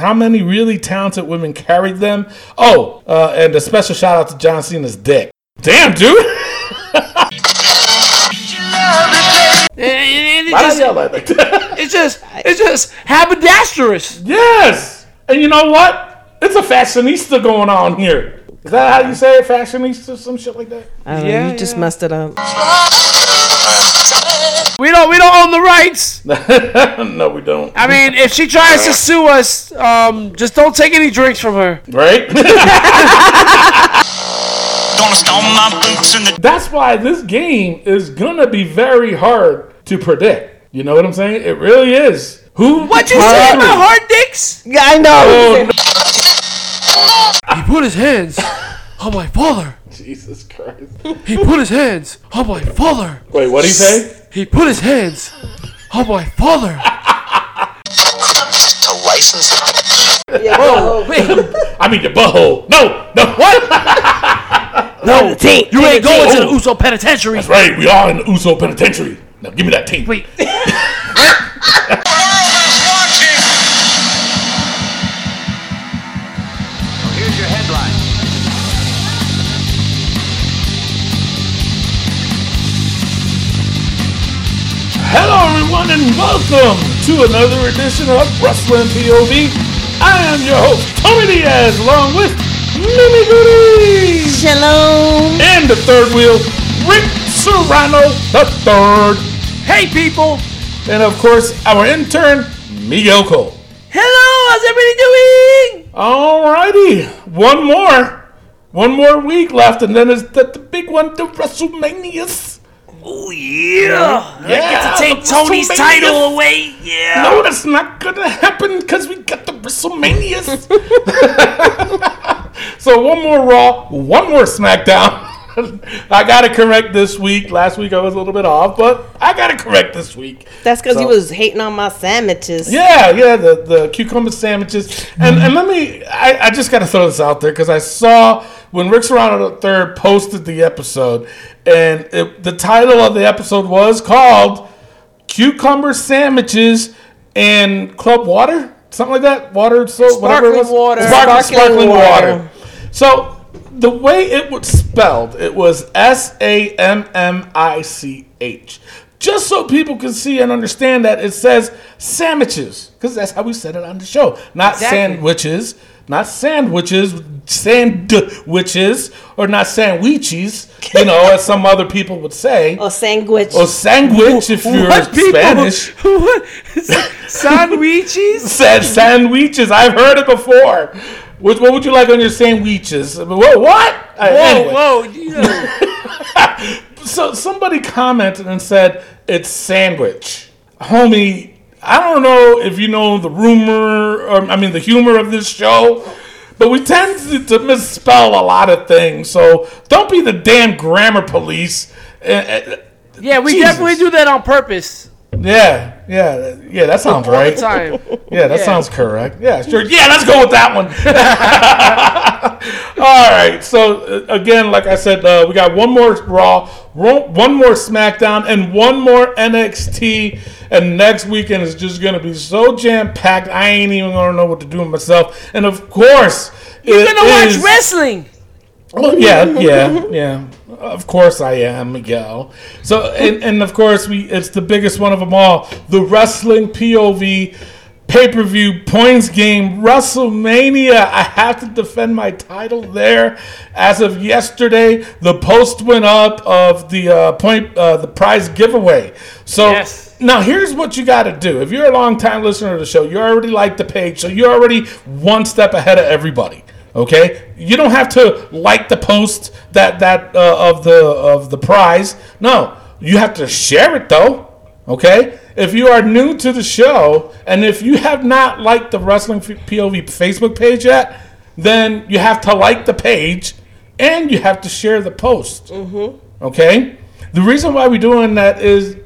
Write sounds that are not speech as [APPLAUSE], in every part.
How many really talented women carried them? Oh, uh, and a special shout out to John Cena's dick. Damn, dude. [LAUGHS] And, and it Why just, I yell like that? it's just, it's just haberdasherous. yes. And you know what? It's a fashionista going on here. Is that how you say it? Fashionista, some shit like that. I don't know, Yeah, you just messed it up. [LAUGHS] We don't, we don't own the rights. [LAUGHS] no, we don't. I mean, if she tries to sue us, um, just don't take any drinks from her. Right? [LAUGHS] Gonna stomp my boots in the That's why this game is gonna be very hard to predict. You know what I'm saying? It really is. Who? What you say about hard dicks? Yeah, I know. Oh, He put his hands on my father. Jesus Christ. He put his hands oh on my father. Wait, what did he say? He put his hands oh on my father. to license. Yeah, Oh, wait. I mean your butthole. No, no. What? [LAUGHS] No, tape, you ain't going tape. to the Uso Penitentiary. That's right. We are in the Uso Penitentiary. Now give me that tape. Wait, [LAUGHS] everyone, and welcome to another edition of Wrestling POV. I am your host, Tony Diaz, along with Mimi Goody Shalom. and the third wheel, Rick Serrano the third, hey people. and of course our intern, Miguel Cole. Hello, how's everybody doing? Alrighty, one more, one more week left, and then it's the, the big one, the WrestleManias. Oh yeah. Yeah, get to take Tony's title away. Yeah. No, that's not gonna happen because we got the WrestleManias. [LAUGHS] [LAUGHS] so one more Raw, one more SmackDown. [LAUGHS] [LAUGHS] I got to correct this week. Last week I was a little bit off, but I got to correct this week. That's because So- you was hating on my sandwiches. Yeah, yeah, the, the cucumber sandwiches. And and let me, I, I just got to throw this out there because I saw when Rick Serrano III posted the episode, and it, the title of the episode was called Cucumber Sandwiches and Club Water? Something like that? Water, so whatever it was. Sparkling water. Sparkling, Sparkling sparkling water. water. So the way it was spelled, it was S A M M I C H. Just so people can see and understand that it says sandwiches, because that's how we said it on the show. Not Exactly. sandwiches, not sandwiches, sandwiches, or not sandwiches, you know, as some other people would say. [LAUGHS] Or sandwich. Or sandwich if you're What people? Spanish. [LAUGHS] What? [LAUGHS] Sandwiches? Said sandwiches. I've heard it before. What, what would you like on your sandwiches? Whoa, what? Uh, Whoa, anyway. whoa. You know. [LAUGHS] So somebody commented and said it's sandwich, homie. I don't know if you know the rumor, or I mean the humor of this show, but we tend to, to misspell a lot of things. So don't be the damn grammar police. Uh, uh, Yeah, we Jesus. definitely do that on purpose. Yeah, yeah, yeah. That sounds right. [LAUGHS] Yeah, that Yeah. sounds correct. Yeah, sure. Yeah, let's go with that one. [LAUGHS] All right. So uh, again, like I said, uh, we got one more Raw, one more SmackDown, and one more NXT. And next weekend is just gonna be so jam packed. I ain't even gonna know what to do with myself. And of course, You're gonna watch wrestling. Well, yeah, [LAUGHS] yeah, yeah. Of course I am, Miguel. So, and, and of course we it's the biggest one of them all, the wrestling POV pay-per-view points game WrestleMania. I have to defend my title there. As of yesterday, the post went up of the uh, point uh, the prize giveaway. So Yes. now here's what you got to do. If you're a long time listener of the show, you already like the page, so you're already one step ahead of everybody. Okay, you don't have to like the post that that uh, of the of the prize. No, you have to share it though. Okay? If you are new to the show and if you have not liked the Wrestling POV Facebook page yet, then you have to like the page and you have to share the post. Mm-hmm. Okay? The reason why we're doing that is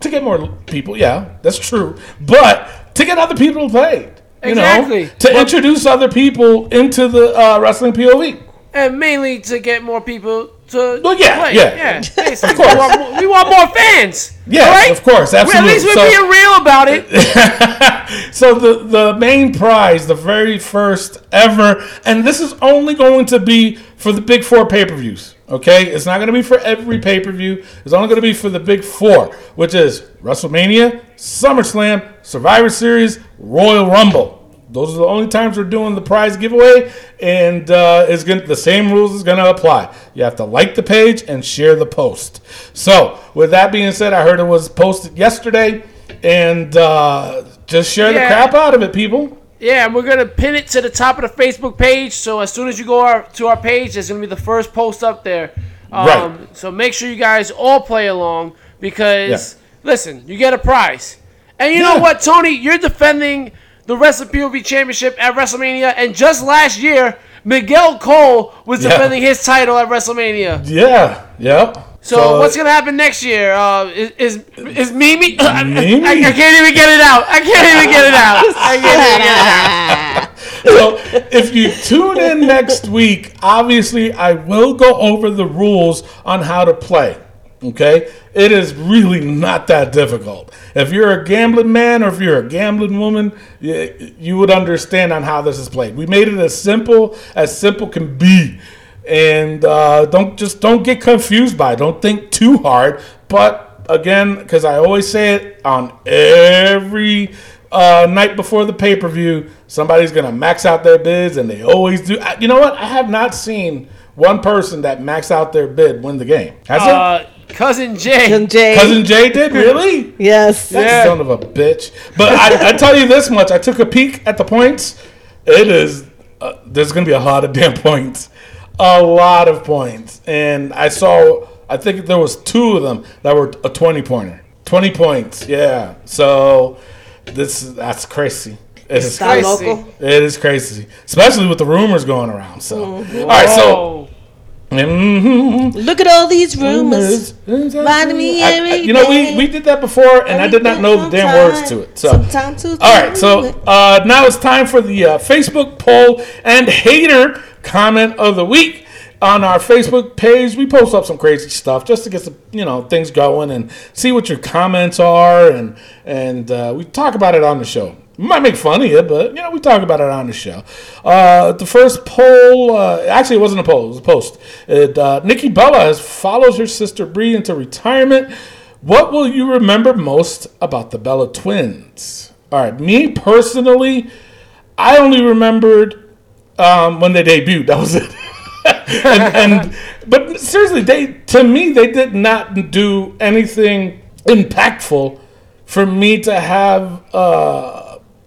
to get more people. Yeah, that's true. But to get other people to play. You Exactly. know, to introduce other people into the uh, Wrestling POV. and mainly to get more people to Well, yeah, play. yeah. yeah. Of course. We, want more, we want more fans. Yeah, right? of course, We- At least we're So- being real about it. [LAUGHS] so the the main prize, the very first ever, and this is only going to be for the big four pay per views. Okay, it's not going to be for every pay per view. It's only going to be for the big four, which is WrestleMania, SummerSlam, Survivor Series, Royal Rumble. Those are the only times we're doing the prize giveaway, and uh, it's going the same rules is going to apply. You have to like the page and share the post. So, with that being said, I heard it was posted yesterday, and uh, just share the crap out of it, people. Yeah, and we're gonna pin it to the top of the Facebook page. So as soon as you go our, to our page, there's gonna be the first post up there. Um, Right. So make sure you guys all play along because listen, you get a prize. And you know what, Tony? You're defending the Wrestling POV Championship at WrestleMania, and just last year, Miguel Cole was Yeah. defending his title at WrestleMania. Yeah, yep. So, what's gonna happen next year? Uh, is is, is Mimi? [COUGHS] I, Mimi? I, I can't even get it out. I can't even get it out. [LAUGHS] I can't even get it out. [LAUGHS] so if you tune in next week, obviously I will go over the rules on how to play. Okay, it is really not that difficult. If you're a gambling man or if you're a gambling woman, you, you would understand on how this is played. We made it as simple as simple can be, and uh, don't just don't get confused by it. Don't think too hard. But again, because I always say it on every uh, night before the pay per view, somebody's gonna max out their bids, and they always do. I- You know what? I have not seen one person that maxed out their bid win the game. Has Uh, cousin Jay. Cousin Jay. Cousin Jay did [LAUGHS] really? Yes. That Yeah. son of a bitch. But I, I tell you this much: I took a peek at the points. It is uh, there's gonna be a lot of damn points, a lot of points, and I saw. I think there was two of them that were a twenty pointer. Twenty points, yeah. So this that's crazy. It is Está Crazy. loco. it is crazy, especially with the rumors going around. So, mm-hmm. all right, so Mhm. Look at all these rumors. Riding me I- you know, we, we did that before, and I did not know the damn words to it. So, all right, so uh, now it's time for the uh, Facebook poll and hater comment of the week. On our Facebook page, we post up some crazy stuff just to get some, you know, things going and see what your comments are, and and uh, we talk about it on the show. We might make fun of you, but you know, we talk about it on the show. Uh, the first poll, uh, actually, it wasn't a poll; it was a post. It, uh, Nikki Bella has follows her sister Brie into retirement. What will you remember most about the Bella twins? All right, me personally, I only remembered um, when they debuted. That was it. [LAUGHS] and, and but seriously, they to me they did not do anything impactful for me to have uh,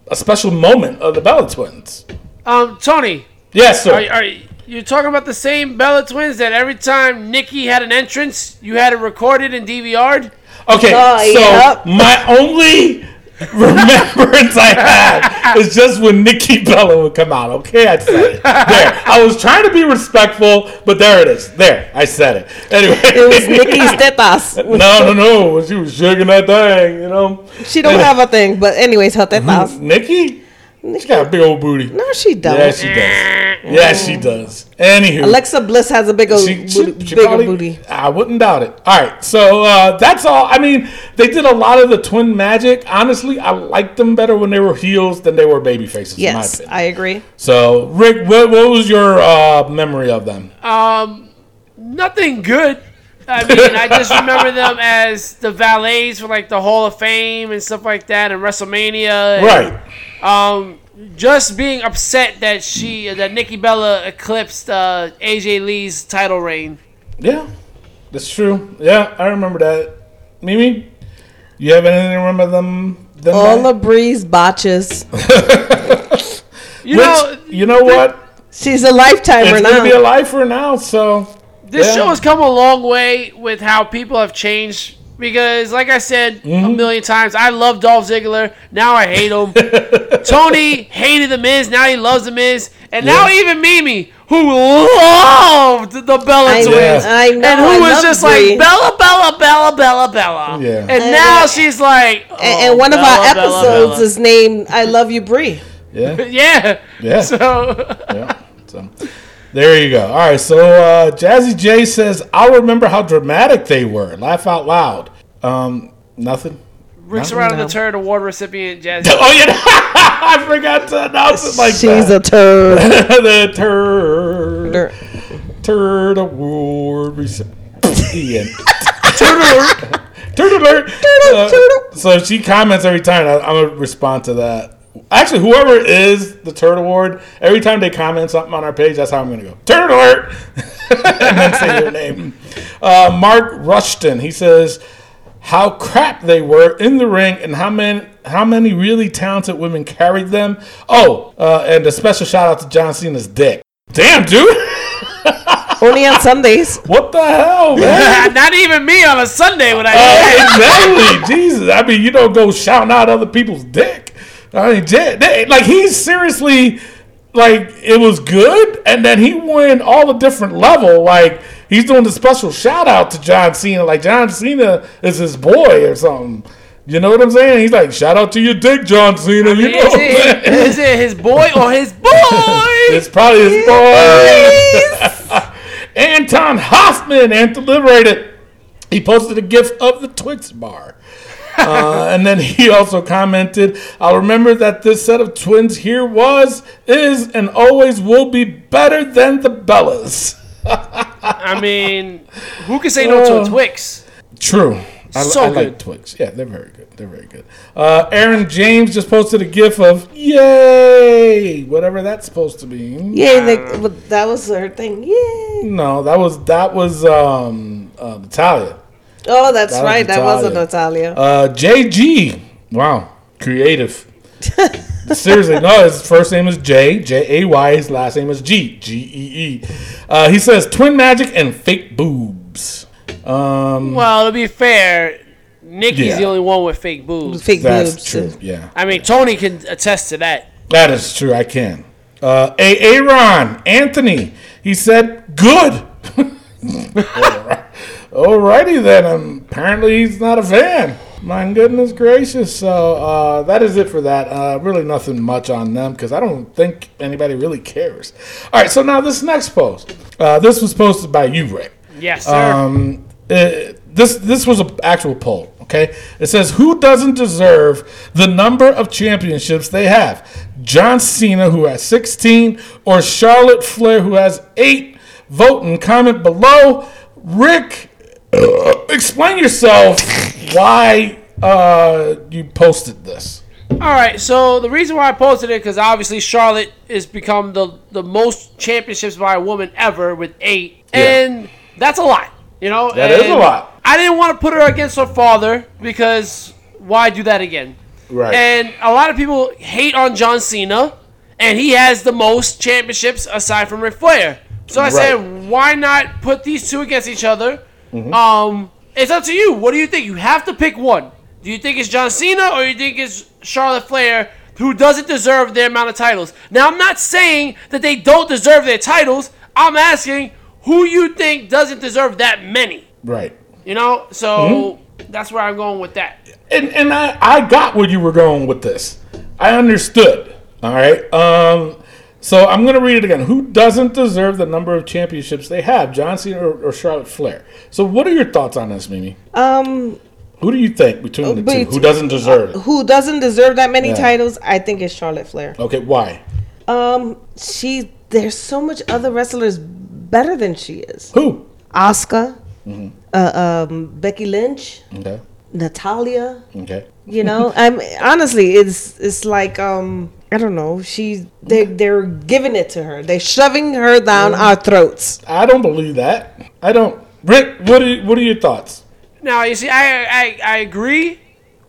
a special moment of the Bella twins. Um, Tony, Yes, sir. are, are you talking about the same Bella twins that every time Nikki had an entrance, you had it recorded and DVR'd? Okay, Oh, so yep. my only [LAUGHS] remembrance I had is just when Nikki Bella would come out. Okay, I said it. There. I was trying to be respectful, but there it is. There, I said it. Anyway. It was Nikki's tetas. [LAUGHS] No, no, no. She was shaking that thing, you know. She don't have a thing, but anyways, her tetas. [LAUGHS] Nikki? She got a big old booty. No, she doesn't. Yeah, she does. Yeah, she does. Anywho. Alexa Bliss has a big old she, she, booty, she bigger probably- booty. I wouldn't doubt it. All right, so uh, that's all. I mean, they did a lot of the twin magic. Honestly, I liked them better when they were heels than they were baby faces. in my Yes, opinion. I agree. So, Rick, what, what was your uh, memory of them? Um, nothing good. I mean, I just remember them as the valets for like the Hall of Fame and stuff like that, and WrestleMania. and, right. Um, just being upset that she that Nikki Bella eclipsed uh, AJ Lee's title reign. Yeah, that's true. Yeah, I remember that. Mimi, you have anything to remember them? them All by? of Brie's botches. [LAUGHS] You Which, know, you know what? She's a lifetimer It's now. gonna be a lifer now. So this yeah. show has come a long way with how people have changed because, like I said a Mm-hmm. million times, I love Dolph Ziggler. Now I hate him. [LAUGHS] Tony hated the Miz. Now he loves the Miz, and now even Mimi, who loved the Bella I, twins, I know. and who I was just Brie. like Bella, Bella, Bella, Bella, Bella. Yeah. And And, now uh, she's like, And, oh, and one of our Bella, Bella, episodes Bella. is named "I Love You, Brie." Yeah. [LAUGHS] yeah, Yeah. [LAUGHS] So yeah. So there you go. All right. So uh, Jazzy J says, "I'll remember how dramatic they were. Laugh out loud." Um, nothing. Rick No. The Turd Award recipient, Jazzy. [LAUGHS] Oh yeah, [LAUGHS] I forgot to announce it like She's that. a turd. [LAUGHS] the turd turd award recipient. turd alert. Turd alert. Uh. So she comments every time. I, I'm gonna respond to that. Actually, whoever is the turd award, every time they comment something on our page, that's how I'm gonna go. Turd alert, [LAUGHS] and then say their name. Uh, Mark Rushton. He says how crap they were in the ring and how many how many really talented women carried them. Oh, uh, and a special shout out to John Cena's dick. Damn, dude. [LAUGHS] Only on Sundays. What the hell, [LAUGHS] man? Not even me on a Sunday when I. Uh, exactly. Jesus. I mean, you don't go shouting out other people's dick. I mean, they- like he's seriously like it was good, and then he went all the different level. Like he's doing the special shout out to John Cena. Like John Cena is his boy or something. You know what I'm saying? He's like, shout out to your dick, John Cena. You know is, what I'm it, is it his boy or his boy? It's probably his boy. [LAUGHS] Anton Hoffman and deliberated. He posted a gif of the Twix bar. Uh, and then he also commented, I'll remember that this set of twins here was, is, and always will be better than the Bellas. I mean, who can say no to a Uh, Twix? True. I, So I like good. Twix. Yeah, they're very good. They're very good. Uh, Aaron James just posted a gif of yay, whatever that's supposed to mean. Yeah, they, that was her thing. Yay. No, that was that was um uh, Natalya. Oh, that's That was right. That wasn't Natalya. Natalya. Uh, JG. Wow, creative. [LAUGHS] Seriously, no. His first name is J J A Y. His last name is G G E E. Uh, he says twin magic and fake boobs. Um, Well, to be fair, Nikki's Yeah. the only one with fake boobs. Fake that's boobs. true. Yeah, I mean, Tony can attest to that. that is true. I can. Uh, A Aaron Anthony. He said good. [LAUGHS] Alrighty then. Um, apparently he's not a fan. My goodness gracious. So uh, that is it for that. Uh, really nothing much on them because I don't think anybody really cares. All right. So now this next post. Uh, this was posted by you, Rick. Yes, sir. Um, uh, this this was an actual poll. Okay, it says who doesn't deserve the number of championships they have? John Cena, who has 16, or Charlotte Flair, who has eight. Vote and comment below. Rick, uh, explain yourself. Why uh, you posted this? All right, so the reason why I posted it because obviously Charlotte has become the the most championships by a woman ever with eight, and that's a lot. You know, That is a lot. I didn't want to put her against her father because why do that again? Right. And a lot of people hate on John Cena, and he has the most championships aside from Ric Flair. So I Right. said, why not put these two against each other? Mm-hmm. Um, it's up to you. What do you think? You have to pick one. Do you think it's John Cena or you think it's Charlotte Flair, who doesn't deserve their amount of titles? Now, I'm not saying that they don't deserve their titles. I'm asking who you think doesn't deserve that many. right. You know, so Mm-hmm. that's where I'm going with that. and and I, I got where you were going with this. I understood. All right. Um. So I'm gonna read it again. Who doesn't deserve the number of championships they have, John Cena or, or Charlotte Flair? So what are your thoughts on this, Mimi? Um, Who do you think between the two? Who doesn't deserve it? who doesn't deserve that many Yeah. titles? I think it's Charlotte Flair. Okay. Why? Um, she there's so much other wrestlers better than she is. Who? Asuka, Mm-hmm. uh, um, Becky Lynch, Okay. Natalya. Okay. You know, I'm honestly, it's it's like um, I don't know. She they they're giving it to her. They're shoving her down our throats. I don't believe that. I don't. Rick, what are what are your thoughts? Now you see, I I, I agree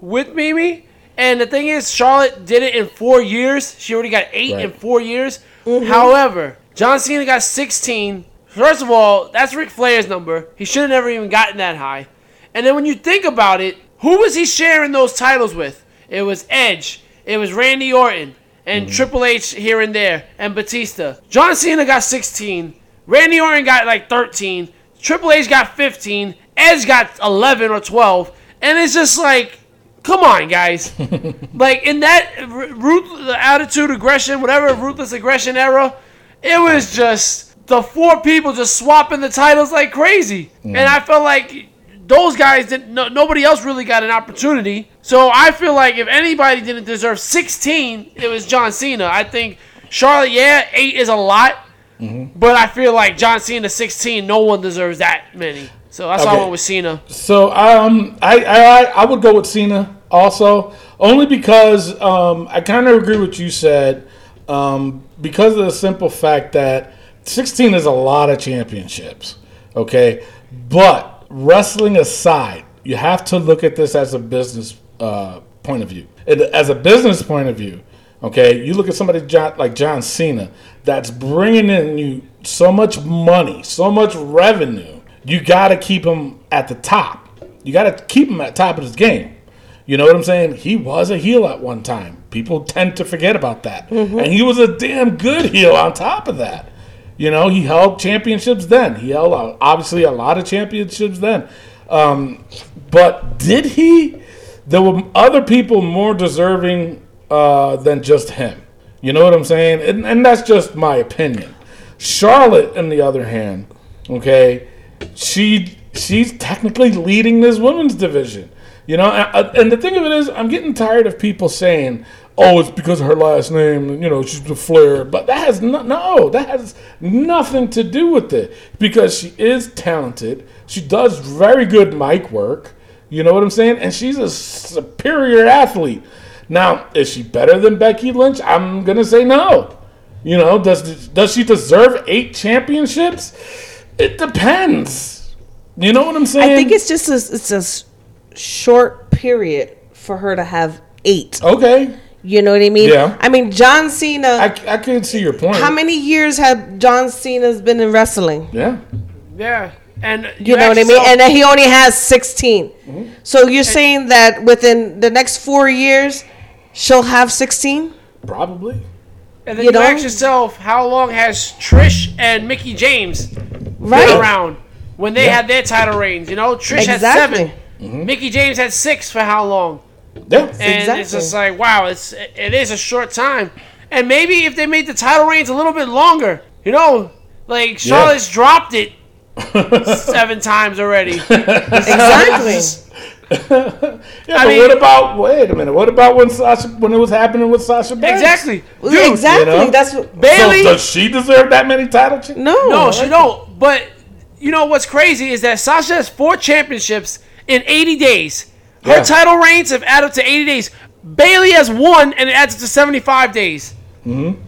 with Mimi, and the thing is, Charlotte did it in four years. She already got eight in four years. Mm-hmm. However, John Cena got sixteen. First of all, that's Ric Flair's number. He should have never even gotten that high. And then when you think about it, who was he sharing those titles with? It was Edge, it was Randy Orton, and mm-hmm. Triple H here and there, and Batista. John Cena got 16, Randy Orton got like 13, Triple H got 15, Edge got 11 or 12, and it's just like, come on, guys. [LAUGHS] like in that r- root, the attitude, aggression, whatever, ruthless aggression era, it was just the four people just swapping the titles like crazy, and mm. I felt like those guys didn't. No, nobody else really got an opportunity. So I feel like if anybody didn't deserve 16, it was John Cena. I think Charlotte, yeah, eight is a lot, but I feel like John Cena 16, no one deserves that many. So that's why I Okay. went with Cena. So um, I, I I would go with Cena also, only because um, I kind of agree with what you said, um, because of the simple fact that 16 is a lot of championships. Okay, but wrestling aside, you have to look at this as a business uh, point of view. And As a business point of view, okay, you look at somebody John, like John Cena that's bringing in you so much money, so much revenue. You got to keep him at the top. You got to keep him at top of his game. You know what I'm saying? He was a heel at one time. People tend to forget about that. And he was a damn good heel on top of that. You know, he held championships then. He held uh, obviously a lot of championships then. Um, but did he? There were other people more deserving uh, than just him. You know what I'm saying? And, and that's just my opinion. Charlotte, on the other hand, okay, she she's technically leading this women's division. You know, and, and the thing of it is, I'm getting tired of people saying, "Oh, it's because of her last name." You know, she's a Flair, but that has no, no, that has nothing to do with it because she is talented. She does very good mic work. You know what I'm saying? And she's a superior athlete. Now, is she better than Becky Lynch? I'm gonna say no. You know, does does she deserve eight championships? It depends. You know what I'm saying? I think it's just a, it's a short period for her to have eight. okay. You know what I mean? Yeah. I mean, John Cena. I, I can see your point. how many years have John Cena's been in wrestling? Yeah. Yeah. And You know what I mean? yourself- And he only has 16. Mm-hmm. So you're saying that within the next four years, she'll have 16? Probably. And then You you, know? ask yourself, how long has Trish and Mickie James been around when they had their title reigns? You know, Trish Exactly. had 7 Mickie James had six for how long? Yeah. And it's just like, wow, it's it is a short time. And maybe if they made the title reigns a little bit longer, you know, like Charlotte's dropped it [LAUGHS] seven times already. [LAUGHS] Exactly. Yeah, I but mean- what about? Wait a minute. What about when Sasha? When it was happening with Sasha Banks? exactly. Dude, exactly. you know? That's what. So Bayley. does she deserve that many title? Ch- No. no, she don't. But you know what's crazy is that Sasha has four championships in 80 days. Her Yeah. title reigns have added up to 80 days. Bayley has one, and it adds up to 75 days. Mm-hmm.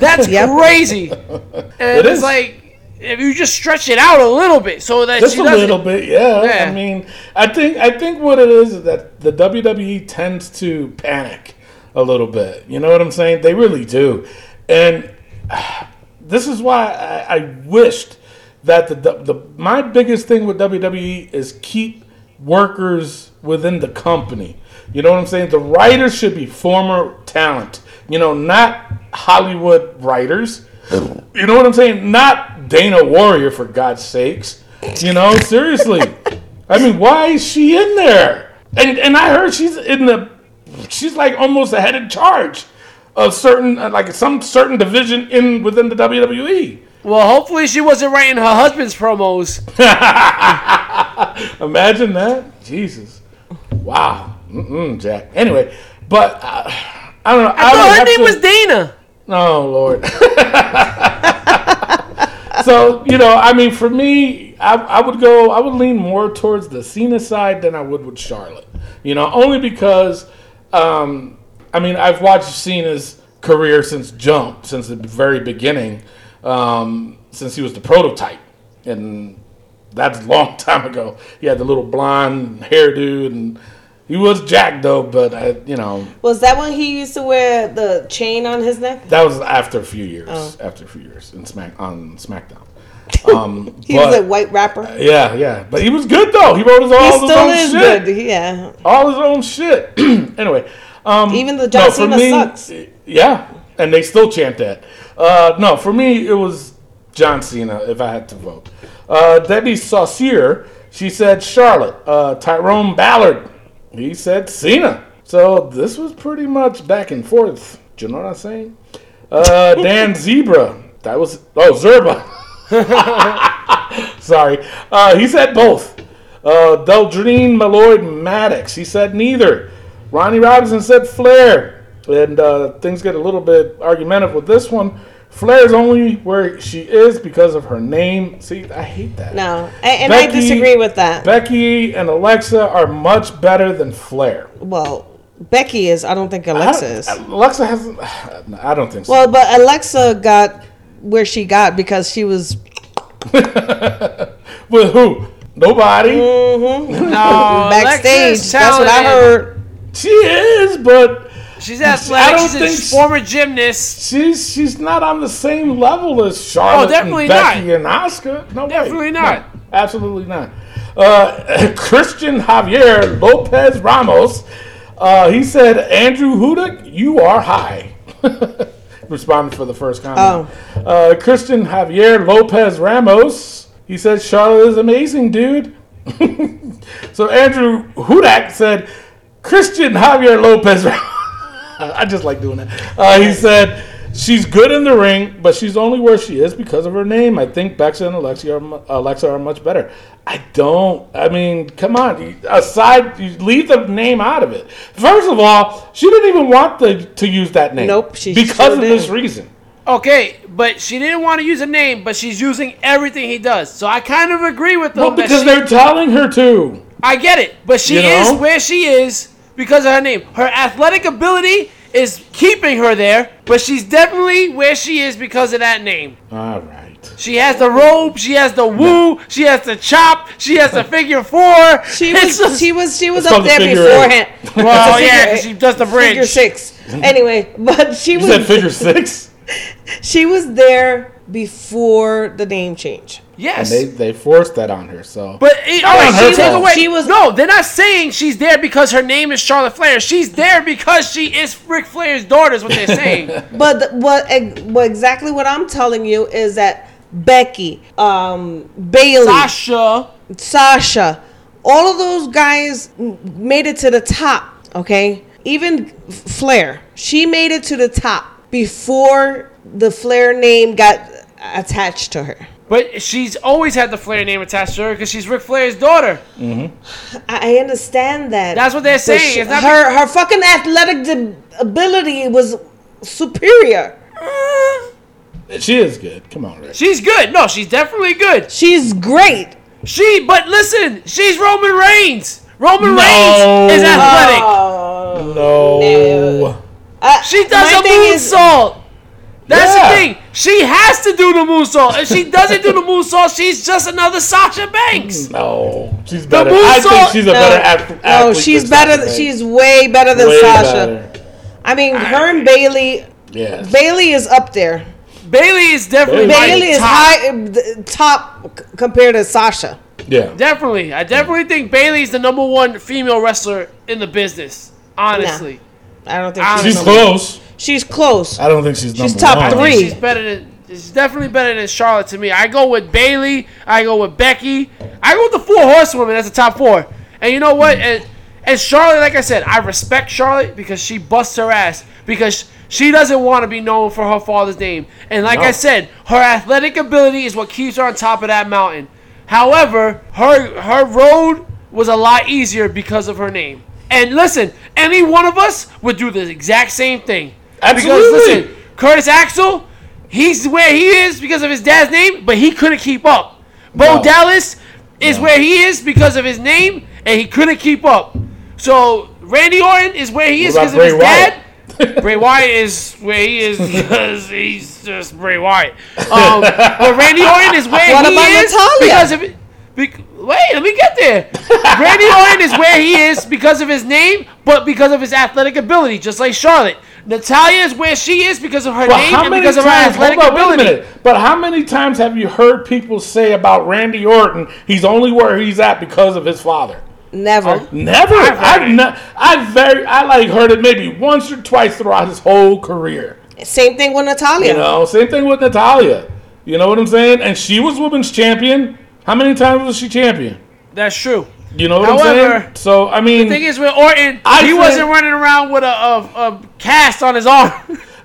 That's [LAUGHS] Yep. crazy. [LAUGHS] And It it's is. like if you just stretch it out a little bit so that Just a little bit, yeah. Yeah. I mean, I think I think what it is is that the WWE tends to panic a little bit. You know what I'm saying? They really do, and [SIGHS] this is why I, I wished that the the my biggest thing with WWE is keep workers within the company. You know what I'm saying? The writers should be former talent. You know, not Hollywood writers. You know what I'm saying? Not Dana Warrior for God's sakes. You know, seriously. I mean, why is she in there? And and I heard she's in the she's like almost ahead head in charge of certain uh, like some certain division in within the. WWE. Well, hopefully she wasn't writing her husband's promos. [LAUGHS] Imagine that, Jesus! Wow, Mm-mm, Jack. Anyway, but uh, I don't know. I thought her name to- was Dana. Oh Lord. [LAUGHS] so you know, I mean, for me, I, I would go. I would lean more towards the Cena side than I would with Charlotte. You know, only because, um, I mean, I've watched Cena's career since Jump, since the very beginning, um, since he was the prototype, and that's a long [LAUGHS] time ago. He had the little blonde hairdo and. He was Jack though, but I, you know, Was that when he used to wear the chain on his neck? that was after a few years. Oh. After a few years in Smack on SmackDown. [LAUGHS] Um, He but- was a white rapper. Yeah, yeah, but he was good though. He wrote his all He his still own is shit. good. Yeah. All his own shit. [CLEARS THROAT] anyway, um, Even the John no, Cena me, sucks. Yeah, and they still chant that. Uh, no, for me it was John Cena if I had to vote. Uh, Debbie Saucier, she said Charlotte. Uh, Tyrone Ballard, he said Cena. So this was pretty much back and forth. Do you know what I'm saying? Uh, [LAUGHS] Dan Zebra, that was oh Zerba. [LAUGHS] Sorry. Uh, he said both. Uh, Deldrine Malloyd Maddox. He said neither. Ronnie Robinson said Flair. And uh, things get a little bit argumentative with this one. Flair's only where she is because of her name. See, I hate that. No, and, and I disagree with that. Becky and Alexa are much better than Flair. well, Becky is. I don't think Alexa don't- is. Alexa hasn't. I don't think so. Well, but Alexa got where she got because she was [LAUGHS] With who? Nobody. Mm. No, backstage. That's what I heard. She is, but She's athletic. I don't She's a think- former gymnast. she's she's not on the same level as Charlotte Oh, definitely and Becky not. and Asuka. No way. Definitely not. No, absolutely not. Uh, [LAUGHS] Christian Javier Lopez Ramos. Uh, he said, Andrew Hudak, you are high. [LAUGHS] Responded for the first comment. Oh. Uh, Christian Javier Lopez Ramos. He said, Charlotte is amazing, dude. [LAUGHS] so Andrew Hudak said, Christian Javier Lopez Ramos. [LAUGHS] I just like doing that. Uh, he said she's good in the ring, but she's only where she is because of her name. I think Bexa and Alexa are, Alexa are much better. I don't. I mean, come on. You- Aside, you leave the name out of it. First of all, she didn't even want the, to use that name. Nope, she because sure of this didn't. reason. Okay, but she didn't want to use a name, but she's using everything he does. So I kind of agree with them. Well, that because she- they're telling her to. I get it, but she You know? is where she is because of her name. Her athletic ability is keeping her there, but she's definitely where she is because of that name. All right. She has the rope, she has the woo, she has the chop, she has the [LAUGHS] figure four. She was. just- She was. She was up there figure beforehand. well, [LAUGHS] It's yeah, figure 'cause she does the bridge. Figure six. Anyway, [LAUGHS] but she You said was. figure six? She was there before the name change. And Yes. they, they forced that on her, so. But it, all on right, her she take away. She was- no. They're not saying she's there because her name is Charlotte Flair. She's there because she is Ric Flair's daughter. Is what they're saying. [LAUGHS] But the, what, what exactly what I'm telling you is that Becky, um, Bayley, Sasha. Sasha, all of those guys made it to the top. Okay, even Flair, she made it to the top before the Flair name got attached to her. But she's always had the Flair name attached to her because she's Ric Flair's daughter. I I understand that. That's what they're saying. she- It's not her her fucking athletic de- ability was superior. She is good. Come on, Rick. She's good. No, she's definitely good. She's great. She, but listen, she's Roman Reigns. Roman No. Reigns is athletic. No. Uh, she does my a thing is- moonsault. That's Yeah. the thing. She has to do the moonsault. If she doesn't do the moonsault, she's just another Sasha Banks. No. She's better. I moonsault- think she's a No, better ath- athlete. no, she's than better. Sasha th- Banks. She's way better than Way Sasha. better. I mean, her and Bayley. Yes. Bayley is up there. Bayley is definitely Bayley is top. high, uh, top compared to Sasha. Yeah. Definitely, I definitely think Bayley's the number one female wrestler in the business. Honestly, I don't think Honestly. she's. She's number- close. She's close. I don't think she's number top one. Three. she's better than. She's definitely better than Charlotte to me. I go with Bayley. I go with Becky. I go with the four horsewomen as the top four. And you know what? And and Charlotte, like I said, I respect Charlotte because she busts her ass because she doesn't want to be known for her father's name. And like I said, her athletic ability is what keeps her on top of that mountain. However, her her road was a lot easier because of her name. And listen, any one of us would do the exact same thing. Absolutely. Because listen, Curtis Axel, he's where he is because of his dad's name, but he couldn't keep up. Bo No. Dallas is where he is because of his name, and he couldn't keep up. So Randy Orton is where he is because of his Bray dad. Wyatt? [LAUGHS] Bray Wyatt is where he is because he's just Bray Wyatt. Um, but Randy Orton is [LAUGHS] where What he about is Natalya? because of it. Bec- Wait, let me get there. Randy Orton is where he is because of his name, but because of his athletic ability, just like Charlotte. Natalya is where she is because of her But name how and many because of her times? athletic Hold on, wait a ability. minute. But how many times have you heard people say about Randy Orton? He's only where he's at because of his father. Never. Never. I've heard I've ne- I've very. I like heard it maybe once or twice throughout his whole career. Same thing with Natalya. You know, same thing with Natalya. You know what I'm saying? And she was women's champion. How many times was she champion? That's true. You know what I'm saying? So I mean, The thing is with Orton, I he think- wasn't running around with a, a, a cast on his arm. [LAUGHS]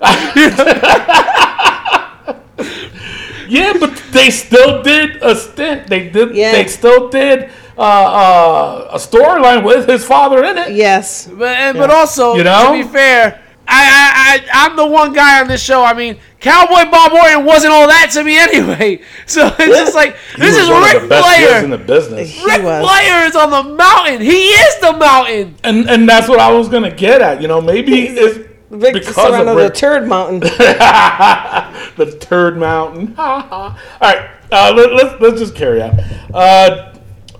yeah, but they still did a stint. They did. Yeah. They still did uh, uh, a storyline with his father in it. Yes. But and, but also, You know? to be fair, I, I I I'm the one guy on this show. I mean, Cowboy Bob Orton wasn't all that to me [LAUGHS] anyway. So it's just like this is Rick one of the best guys in the business. He Ric was. Flair is on the mountain. He is the mountain. And and that's what I was gonna get at. You know, maybe it's Rick because Serrano, of the Rick, turd mountain. [LAUGHS] the Turd Mountain. [LAUGHS] All right, uh, let, let's let's just carry on. Uh,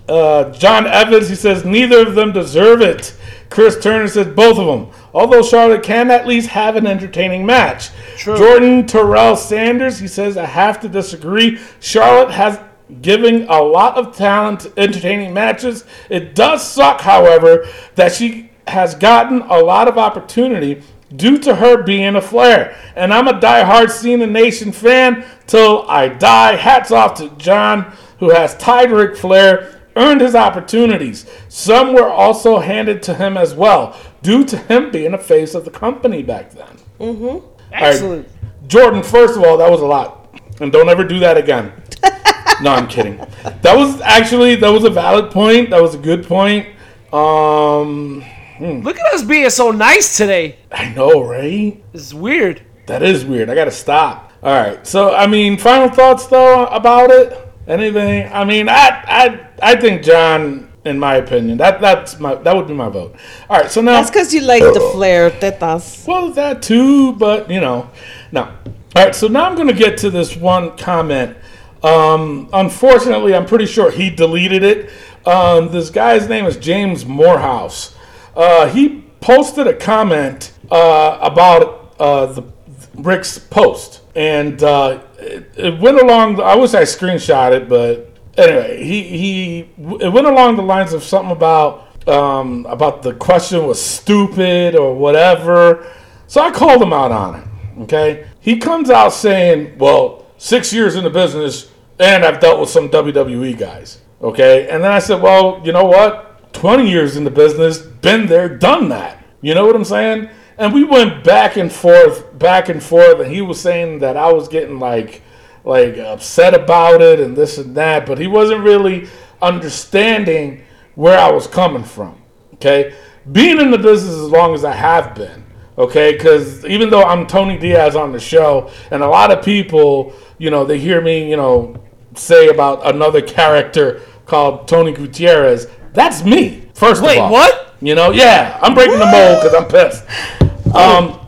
uh, John Evans, he says neither of them deserve it. Chris Turner says both of them. Although Charlotte can at least have an entertaining match. True. Jordan Terrell Sanders, he says I have to disagree. Charlotte has giving a lot of talent, entertaining matches. It does suck, however, that she has gotten a lot of opportunity due to her being a Flair. And I'm a die-hard Cena Nation fan till I die. Hats off to John, who has tied Ric Flair, earned his opportunities. Some were also handed to him as well, due to him being a face of the company back then. Mm-hmm. Excellent. Jordan, first of all, that was a lot. And don't ever do that again. [LAUGHS] no, I'm kidding. That was actually that was a valid point. That was a good point. Um Look at us being so nice today. I know, right? It's weird. That is weird. I gotta stop. Alright. So I mean, final thoughts though about it? Anything? I mean, I I I think John in my opinion. That that's my that would be my vote. Alright, so now That's because you like the flair, tetas. Well, that too, but you know, now All right, so now I'm going to get to this one comment. Um, unfortunately, I'm pretty sure he deleted it. Um, this guy's name is James Morehouse. Uh, he posted a comment uh, about uh, the Rick's post, and uh, it, it went along. I wish I screenshot it, but anyway, he he it went along the lines of something about um, about the question was stupid or whatever. So I called him out on it. Okay, he comes out saying, "Well, six years in the business, and I've dealt with some WWE guys." Okay, and then I said, "Well, you know what? Twenty years in the business, been there, done that." You know what I'm saying? And we went back and forth, back and forth, and he was saying that I was getting like like upset about it and this and that, but he wasn't really understanding where I was coming from. Okay, being in the business as long as I have been. Okay, because even though I'm Tony Diaz on the show, and a lot of people, you know, they hear me, you know, say about another character called Tony Gutierrez. That's me. First Wait, of all, what? You know, yeah, I'm breaking the mold because I'm pissed. Um,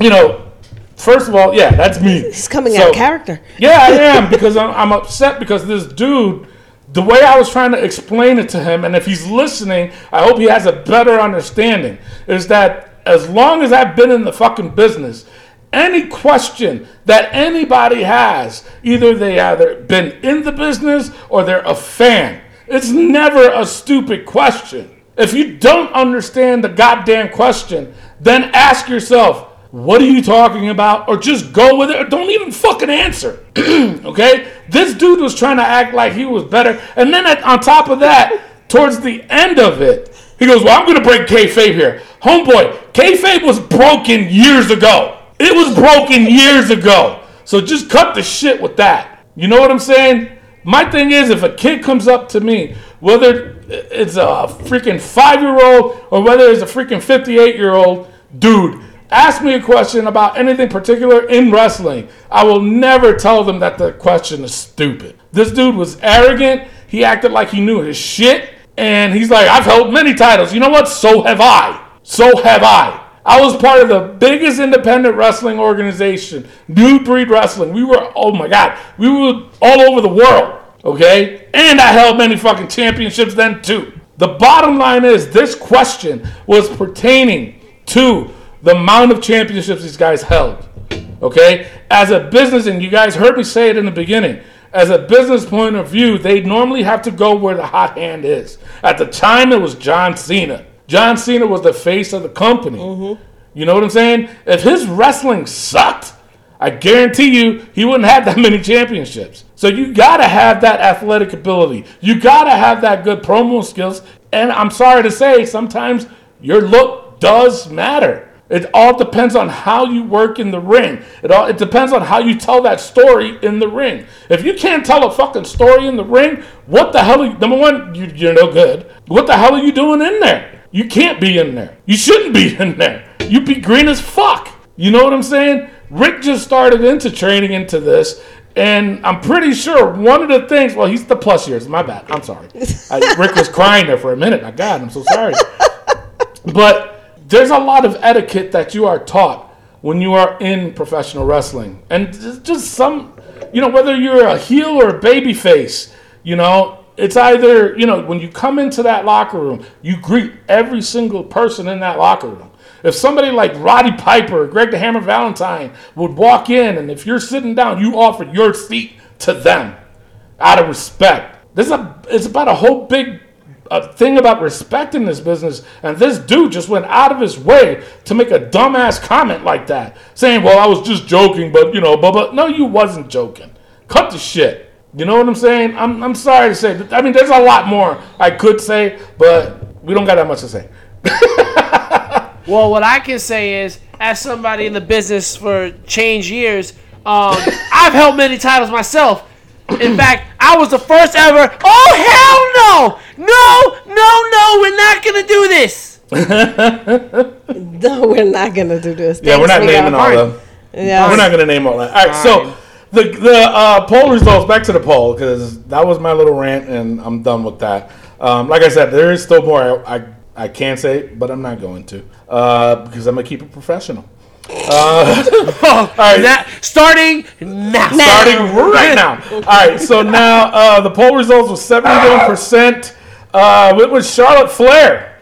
you know, first of all, yeah, that's me. He's coming So- out of character. yeah, I am [LAUGHS] because I'm, I'm upset because this dude, the way I was trying to explain it to him, and if he's listening, I hope he has a better understanding, is that as long as I've been in the fucking business, any question that anybody has, either they either been in the business or they're a fan, it's never a stupid question. If you don't understand the goddamn question, then ask yourself, what are you talking about? Or just go with it, or don't even fucking answer. [CLEARS THROAT] okay? This dude was trying to act like he was better. And then at, on top of that, towards the end of it, he goes, Well, I'm going to break kayfabe here. Homeboy, kayfabe was broken years ago. It was broken years ago. So just cut the shit with that. You know what I'm saying? My thing is, if a kid comes up to me, whether it's a freaking five year old or whether it's a freaking 58 year old dude, ask me a question about anything particular in wrestling. I will never tell them that the question is stupid. This dude was arrogant. He acted like he knew his shit. And he's like, I've held many titles. You know what? So have I. So have I. I was part of the biggest independent wrestling organization, New Breed Wrestling. We were, oh my God, we were all over the world. Okay? And I held many fucking championships then too. The bottom line is this question was pertaining to the amount of championships these guys held. Okay? As a business, and you guys heard me say it in the beginning, as a business point of view, they normally have to go where the hot hand is. At the time, it was John Cena. John Cena was the face of the company. You know what I'm saying? If his wrestling sucked, I guarantee you he wouldn't have that [LAUGHS] many championships. So you gotta have that athletic ability. You gotta have that good promo skills. And I'm sorry to say, sometimes your look does matter. It all depends on how you work in the ring. It all it depends on how you tell that story in the ring. If you can't tell a fucking story in the ring, what the hell? Are you, number one, you, you're no good. What the hell are you doing in there? You can't be in there. You shouldn't be in there. You'd be green as fuck. You know what I'm saying? Rick just started into training into this, and I'm pretty sure one of the things. Well, he's the plus years. My bad. I'm sorry. [LAUGHS] I, Rick was crying there for a minute. My God, I'm so sorry. But there's a lot of etiquette that you are taught when you are in professional wrestling, and just- just some, you know, whether you're a heel or a baby face, you know, it's either you know when you come into that locker room, you greet every single person in that locker room. If somebody like Roddy Piper or Greg the Hammer Valentine would walk in, and if you're sitting down, you offer your seat to them out of respect. This is a it's about a whole big uh, thing about respect in this business, and this dude just went out of his way to make a dumbass comment like that, saying, "Well, I was just joking, but you know, blah blah." No, you wasn't joking. Cut the shit. You know what I'm saying? I'm I'm sorry to say. I mean, there's a lot more I could say, but we don't got that much to say. [LAUGHS] Well, what I can say is, as somebody in the business for change years, um, [LAUGHS] I've held many titles myself. In [CLEARS THROAT] fact, I was the first ever. Oh hell no! No, no, no! We're not gonna do this. [LAUGHS] No, we're not gonna do this. Yeah, we're not naming all of them. Yeah. We're not going to name all that. All right, so the the uh, poll results. Back to the poll because that was my little rant, and I'm done with that. Um, like I said, there is still more I, I I can say, but I'm not going to uh, because I'm gonna keep it professional. [LAUGHS] Oh, right. that starting now. Starting right now. All right, so now uh, the poll results was 71 percent. Uh, it was Charlotte Flair.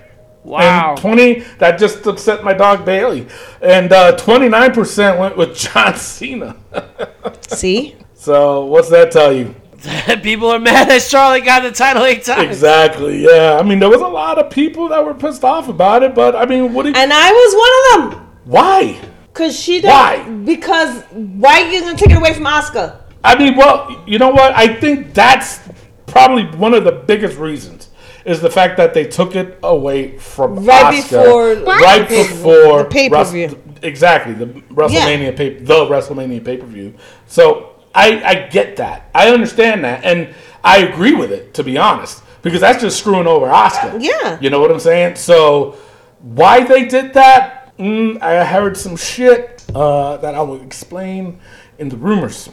Wow. And 20, that just upset my dog Bailey. And uh, 29% went with [LAUGHS] John Cena. [LAUGHS] See? So, what's that tell you? [LAUGHS] People are mad that Charlotte got the title eight times. Exactly. Yeah. I mean, there was a lot of people that were pissed off about it, but I mean, what? Do you, And I was one of them. why? Cause she Why? don't. Because why are you gonna take it away from Asuka? I mean, well, you know what? I think that's probably one of the biggest reasons is the fact that they took it away from Right Asuka before- right before The pay-per-view. Wrest- exactly the WrestleMania pay, the WrestleMania pay per view. So I I get that. I understand that, and I agree with it to be honest, because that's just screwing over Asuka. Yeah. you know what I'm saying. So why they did that? Mm, I heard some shit uh, that I will explain in the rumors.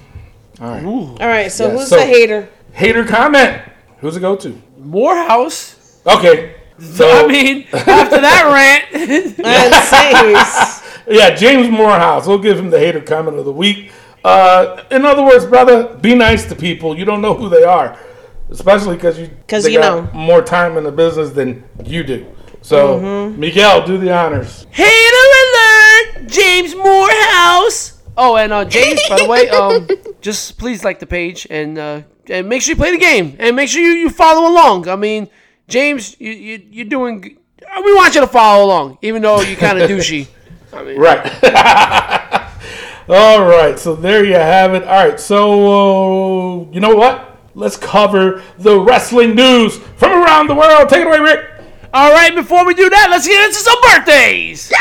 All right. All right. So Yeah, who's so- the hater? Hater comment. Who's it go to? Morehouse. Okay. So I mean, after that rant, [LAUGHS] And says, [LAUGHS] yeah, James Morehouse. We'll give him the hater comment of the week. Uh, in other words, brother, be nice to people. You don't know who they are, especially because you 'Cause they you got know. more time in the business than you do. So, Mm-hmm. Miguel, do the honors. hater alert, James Morehouse. Oh, and uh, James, by the way, um, [LAUGHS] just please like the page and uh, and make sure you play the game and make sure you, you follow along. I mean, James, you you you're doing. uh, We want you to follow along, even though you're kind of [LAUGHS] douchey. I mean, Right. [LAUGHS] All right. So there you have it. All right. So uh, you know what? Let's cover the wrestling news from around the world. Take it away, Rick. All right, before we do that, let's get into some birthdays.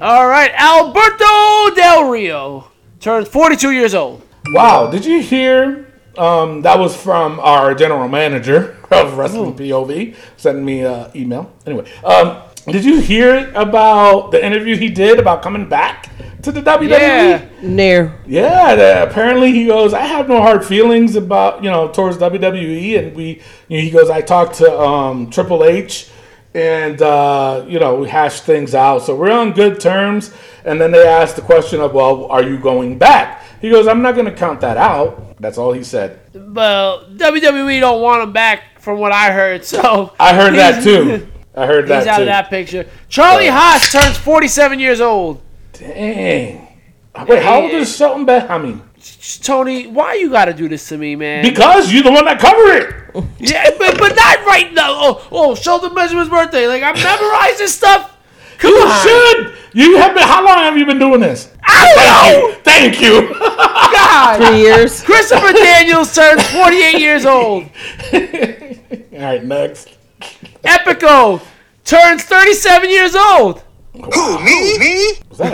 All right, Alberto Del Rio turns 42 years old. Wow, did you hear? Um, that was from our general manager [LAUGHS] of Wrestling POV, sending me an email. Anyway, um, did you hear about the interview he did about coming back to the WWE? Yeah. Nair. Yeah, the- apparently he goes, I have no hard feelings about, you know, towards WWE. And we, you know, he goes, I talked to um, Triple H and, uh, you know, we hashed things out. So we're on good terms. And then they asked the question of, well, are you going back? He goes, I'm not going to count that out. That's all he said. Well, WWE don't want him back, from what I heard. So I heard that too. I heard that. He's [LAUGHS] out too. of that picture. Charlie Haas turns 47 years old. Dang. Wait, how old is Shelton Benjamin? Tony, why you got to do this to me, man? Because you're the one that covered it. yeah, but, but not right now. Oh, oh, Shelton Benjamin's birthday. Like I'm memorizing stuff. Come You on, should. You have been. How long have you been doing this? I don't know. Thank you. [LAUGHS] God. Three years. Christopher Daniels turns 48 years old. [LAUGHS] All right, next. Epico turns 37 years old. Who, me? Me? [LAUGHS]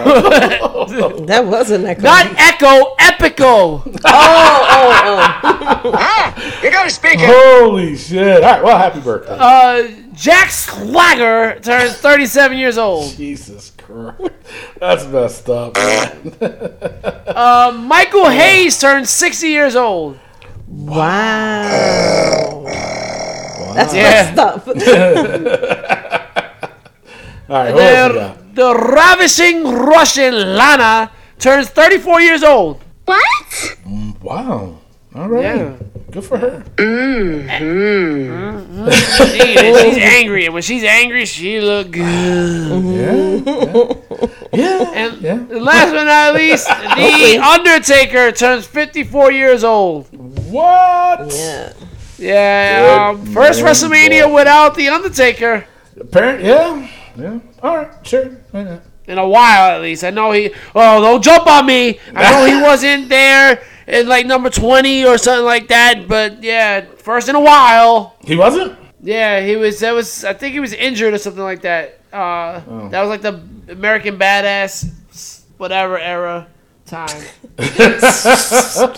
That wasn't that. Not Echo, Epico. Ah, you gotta speak it. Holy shit! All right. Well, happy birthday. Uh, Jack Swagger turns 37 years old. Jesus Christ. That's messed up. [LAUGHS] Uh, Michael Hayes turns 60 years old. Wow. That's Yeah. messed up. [LAUGHS] All right. What The, the ravishing Russian Lana turns 34 years old. What? Wow. All right. Yeah. Good for her. Mm-hmm. Mm-hmm. [LAUGHS] She- she's angry, and when she's angry, she look good. Yeah. Yeah. Mm-hmm. And Yeah. last but not least, [LAUGHS] the Undertaker turns 54 years old. What? Yeah. Yeah, um, first man, WrestleMania boy. without the Undertaker Apparently, yeah. Yeah. All right. Sure. Why not? in a while, at least. I know he. Oh, don't jump on me. I know he [LAUGHS] wasn't there in like number 20 or something like that. But yeah, first in a while. He wasn't. Yeah, he was. That was. I think he was injured or something like that. Uh, Oh. that was like the American Badass, whatever era time. [LAUGHS]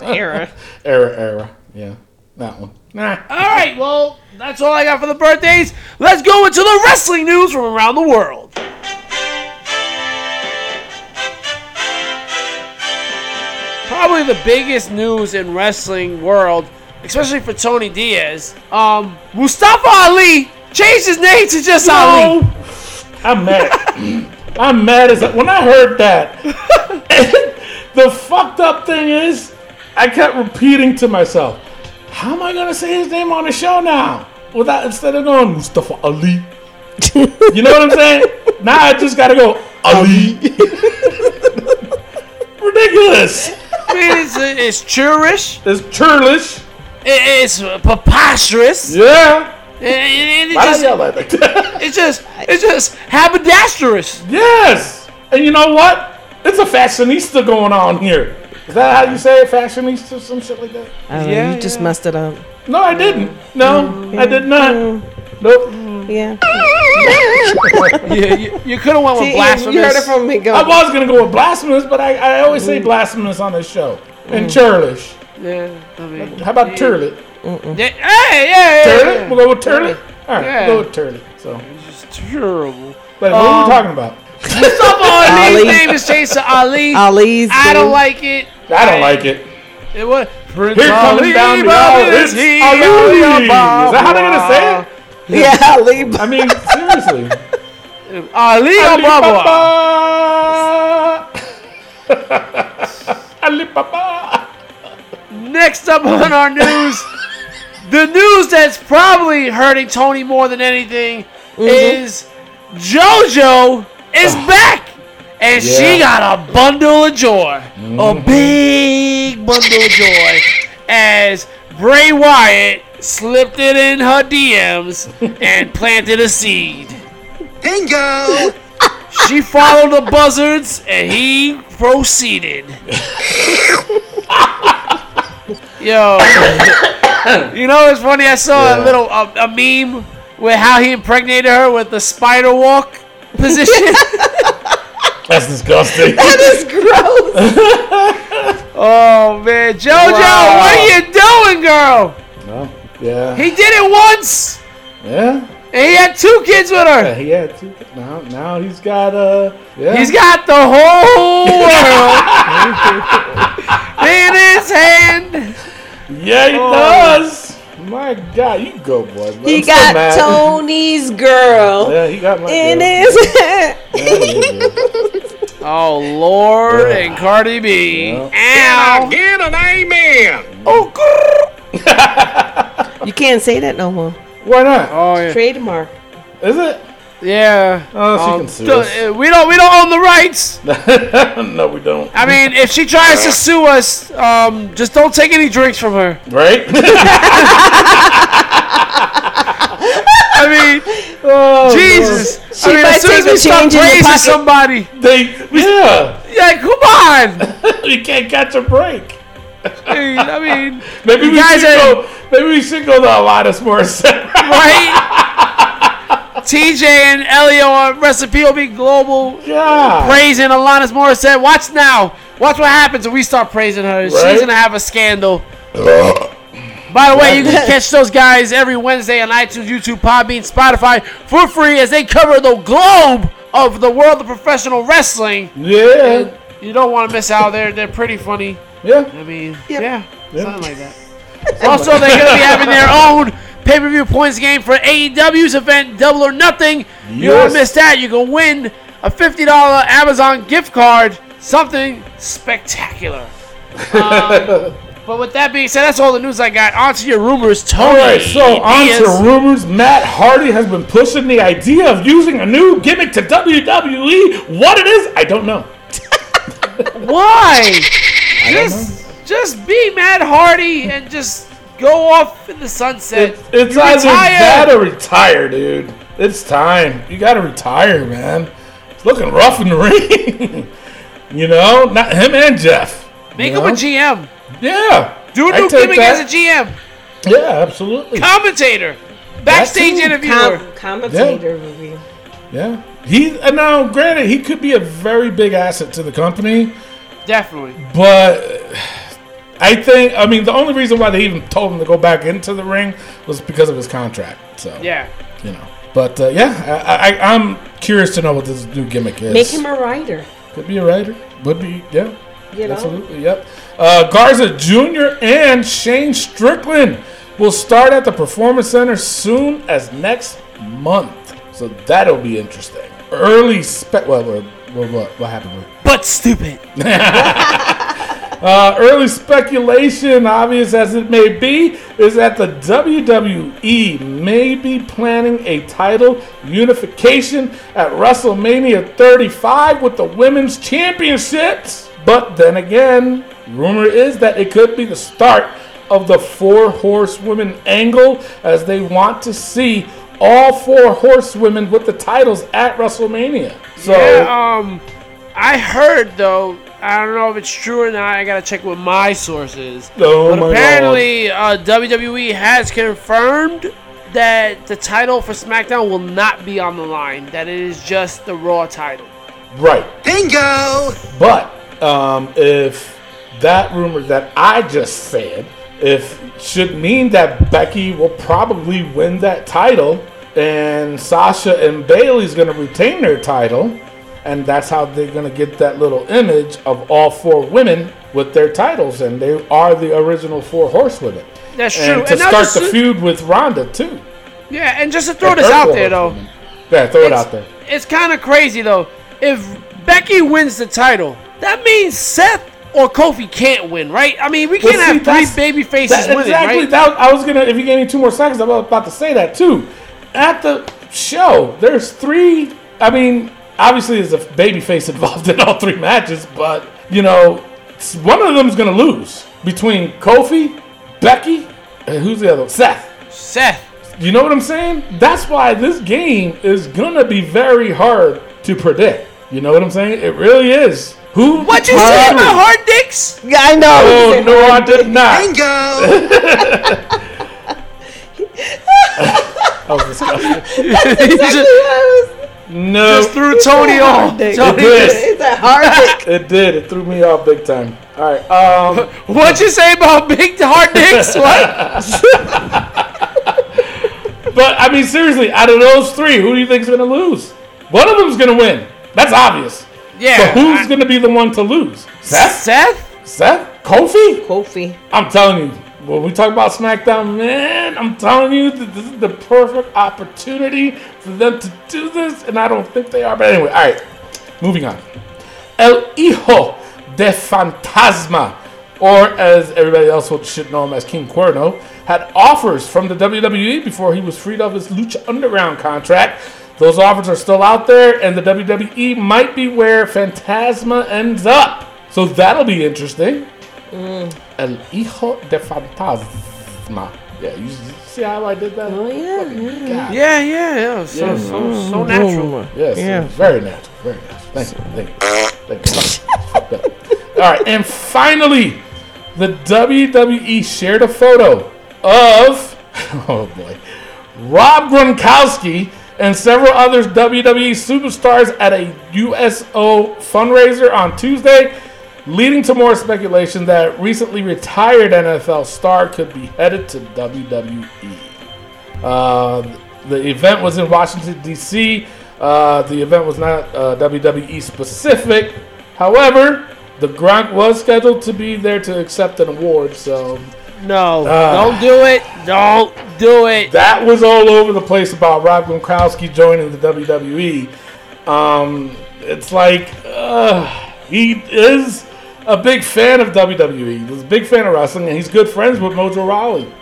Era. Era. Era. Yeah. That one. Nah. All right, well, that's all I got for the birthdays. Let's go into the wrestling news from around the world. Probably the biggest news in wrestling world, especially for Tony Diaz. Um, Mustafa Ali changed his name to just Ali. I'm mad. I'm mad as when I heard that. [LAUGHS] the fucked up thing is, I kept repeating to myself, "How am I gonna say his name on the show now?" Without instead of going Mustafa Ali. [LAUGHS] you know what I'm saying? Now I just gotta go Ali. [LAUGHS] Ridiculous. I mean, it's, it's churish, It's churlish. it- it's preposterous, Yeah. and- and it Why just- did I yell like that? [LAUGHS] it's just, it's just haberdasherous. Yes! And you know what? It's a fashionista going on here. Is that how you say it? Fashionista? Some shit like that? I don't know, Yeah, you just messed it up. No, I didn't. No, I did not. Mm-hmm. Nope. Yeah. Yeah, you, you could have went with See, blasphemous. you heard it from me. Go. I was going to go with blasphemous, but I, I always say blasphemous on this show. And churlish. Yeah, I mean, How about turlet? yeah, hey, yeah, yeah, Turlet? yeah. We'll go with turlet? All right, Yeah. we'll go with turlet. So, It's just terrible. but what are Um, we talking about? Mustafa [LAUGHS] Ali's Ali. name is Jason to Ali. Ali's. I don't like it. I don't like it. It was Prince Here coming down the aisle, it's Ali. Is that how they're going to say it? Yeah, [LAUGHS] Ali. I mean, seriously. [LAUGHS] Ali Ababa. Alibaba. [LAUGHS] Alibaba. Next up on our news, the news that's probably hurting Tony more than anything mm-hmm. is JoJo is oh. back. And she got a bundle of joy. A mm-hmm. big bundle of joy. As Bray Wyatt slipped it in her DMs and planted a seed. Bingo! She followed the buzzards and he proceeded. Yo, you know it's funny. I saw a little a, a meme with how he impregnated her with the spider walk position. [LAUGHS] That's disgusting. That is gross. [LAUGHS] oh man, JoJo, Wow. what are you doing, girl? No, yeah. He did it once, Yeah. and he had two kids with Yeah, her. he had two. Now, now he's got uh. Yeah. He's got the whole world [LAUGHS] in his hand. Yeah, he Oh. does. My God, you go, boy. I'm He so got mad. Tony's girl Yeah, he got my. in girl. his hand. Yeah, yeah, yeah. Oh Lord Yeah. and Cardi B. Yeah. Ow. Get an amen! Oh, grrr. [LAUGHS] You can't say that no more. Why not? oh yeah. Trademark. Is it? Yeah. Oh, she Um, can sue us. uh, we don't. We don't own the rights. [LAUGHS] no, we don't. I mean, if she tries to sue us, um, just don't take any drinks from her. Right? [LAUGHS] I mean, [LAUGHS] oh, Jesus. She I mean, might as soon as we the start change praising somebody, They, yeah. yeah, come on. you can't catch a break. Hey, I mean, Maybe You we guys should are- go. Maybe we should go to Alanis Morissette. right? [LAUGHS] TJ and Elio on Recipe be Global yeah. praising Alanis Morissette. Watch now. Watch what happens when we start praising her. Right? She's gonna have a scandal. By the way, you can catch those guys every Wednesday on iTunes, YouTube, Podbean, Spotify for free as they cover the globe of the world of professional wrestling. Yeah. You don't want to miss out. They're they're pretty funny. Yeah. I mean, Yep. yeah, Yep. something like that. [LAUGHS] also, they're going to be having their own pay-per-view points game for AEW's event, Double or Nothing. You don't Yes. miss that. You can win a $50 Amazon gift card. Something spectacular. [LAUGHS] Um, but with that being said, that's all the news I got. On to your rumors, Tony. All right, so on to rumors. Matt Hardy has been pushing the idea of using a new gimmick to WWE. What it is, I don't know. [LAUGHS] Why? Just, just be Matt Hardy and just go off in the sunset. It, it's You either retire. that or retire, dude. It's time. You got to retire, man. It's looking rough in the [LAUGHS] ring. you know, not him and Jeff. Make you him a? GM. Yeah. Do a I new take gimmick that. as a GM. Yeah, absolutely. Commentator. Backstage too. interviewer. Com- commentator review. Yeah. He and now, granted, he could be a very big asset to the company, Definitely. but I think I mean the only reason why they even told him to go back into the ring was because of his contract. So Yeah. you know. But uh, yeah, I, I, I'm curious to know what this new gimmick is. Make him a writer. Could be a writer. Would be, yeah. You know? Absolutely, yep. Uh, Garza Jr. and Shane Strickland will start at the Performance Center soon as next month. So that'll be interesting. Early spec. Well, what, what, what, what happened? But stupid. [LAUGHS] [LAUGHS] Uh, early speculation, obvious as it may be, is that the WWE may be planning a title unification at WrestleMania 35 with the women's championships. But then again, rumor is that it could be the start of the four horsewomen angle as they want to see all four horsewomen with the titles at WrestleMania. So, Yeah, um, I heard though. I don't know if it's true or not. I gotta check with my sources. Oh but my apparently, uh, WWE has confirmed that the title for SmackDown will not be on the line. That it is just the Raw title. right. Bingo! But um, if that rumor that I just said, if should mean that Becky will probably win that title, and Sasha and Bayley's going to retain their title, and that's how they're going to get that little image of all four women with their titles, and they are the original four horsewomen. That's true. And to now start just the feud with Ronda too. Yeah, and just to throw And this out there though, horsewomen. Yeah, throw it out there. It's kind of crazy though. If Becky wins the title, that means Seth or Kofi can't win, right? I mean, we can't see, have three baby faces That- winning, exactly. right? That, I was gonna. If you gave me two more seconds, I was about to say that too. At the show, there's three. I mean, obviously, there's a baby face [LAUGHS] involved in all three matches, but you know, one of them's gonna lose between Kofi, Becky, and who's the other? Seth. Seth. You know what I'm saying? That's why this game is gonna be very hard to predict. You know what I'm saying? It really is. Who? What you say about hard dicks? Yeah, I know. Oh no, I did not. Bingo! [LAUGHS] [LAUGHS] That was disgusting. Exactly No, Just threw Tony off. hard. Tony, It did. It's a hard [LAUGHS] dick. It did. It threw me off big time. All right. Um, [LAUGHS] What'd you say about big hard dicks? [LAUGHS] What? but I mean, seriously, out of those three, who do you think's going to lose? One of them's going to win. That's obvious. Yeah. But who's I- going to be the one to lose? Seth? Seth? Seth? Kofi? Kofi. I'm telling you, when we talk about SmackDown, man, I'm telling you that this is the perfect opportunity for them to do this, and I don't think they are. But anyway, all right, moving on. El Hijo de Fantasma or as everybody else should know him as King Cuerno, had offers from the WWE before he was freed of his Lucha Underground contract. Those offers are still out there, and the WWE might be where Fantasma ends up. So that'll be interesting. Mm. El Hijo de Fantasma. Yeah, you see how I did that? Oh, yeah, Fucking yeah. Yeah, yeah, yeah. So, Yeah. so, so mm. natural. Yes, Yeah. very natural, very natural. Thank you, thank you. Thank you. Fucked up. All right, and finally, the WWE shared a photo of, [LAUGHS] oh boy, Rob Gronkowski and several other WWE superstars at a USO fundraiser on Tuesday, leading to more speculation that recently retired NFL star could be headed to WWE. Uh, the event was in Washington, D.C. Uh, the event was not uh, WWE specific. However, the Gronk was scheduled to be there to accept an award, so No, Ah. don't do it. Don't do it. that was all over the place about Rob Gronkowski joining the WWE. Um, it's like uh, he is a big fan of WWE. He's a big fan of wrestling, and he's good friends with Mojo Rawley.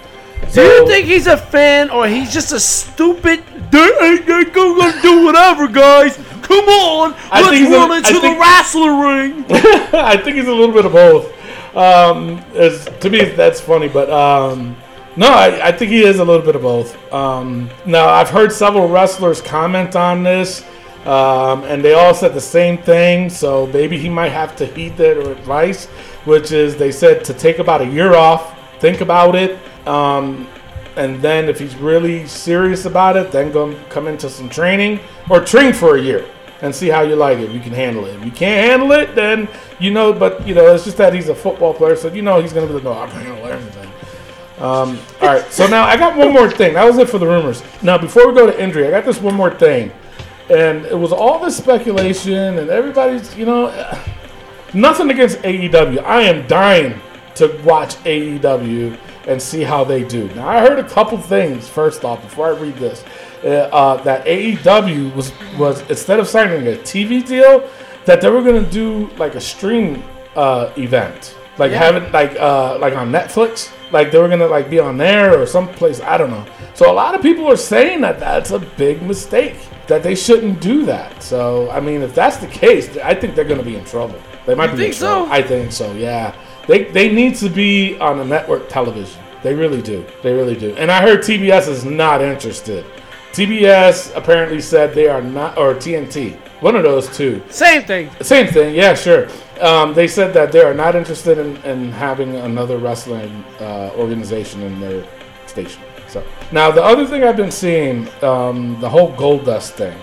Do you think he's a fan or he's just a stupid? They ain't they gonna do whatever, guys. Come on, I let's a- run I into the think- wrestling ring. [LAUGHS] I think he's a little bit of both. Um, to me, that's funny, but um, no, I, I think he is a little bit of both. Um, now, I've heard several wrestlers comment on this, um, and they all said the same thing. So maybe he might have to heed their advice, which is they said to take about a year off, think about it, um, and then if he's really serious about it, then go come into some training or train for a year and see how you like it. You can handle it. If you can't handle it, then you know. But you know, it's just that he's a football player, so you know he's gonna be like, no, I can handle everything. Um, all right, so now I got one more thing. That was it for the rumors. Now before we go to injury, I got this one more thing, and it was all this speculation and everybody's, you know, nothing against AEW. I am dying to watch AEW and see how they do. Now, I heard a couple things first off before I read this. Uh, uh, that AEW was was instead of signing a TV deal, that they were gonna do like a stream uh, event, like have it like uh, like on Netflix, like they were gonna like be on there or someplace. I don't know. So a lot of people are saying that that's a big mistake. That they shouldn't do that. So I mean, if that's the case, I think they're gonna be in trouble. They might You be in think so? trouble. I think so. Yeah, they they need to be on a network television. They really do. They really do. And I heard TBS is not interested. TBS apparently said they are not, or TNT, one of those two. Same thing. Same thing. Yeah, sure. Um, they said that they are not interested in, in having another wrestling uh, organization in their station. So now the other thing I've been seeing, um, the whole Gold Dust thing.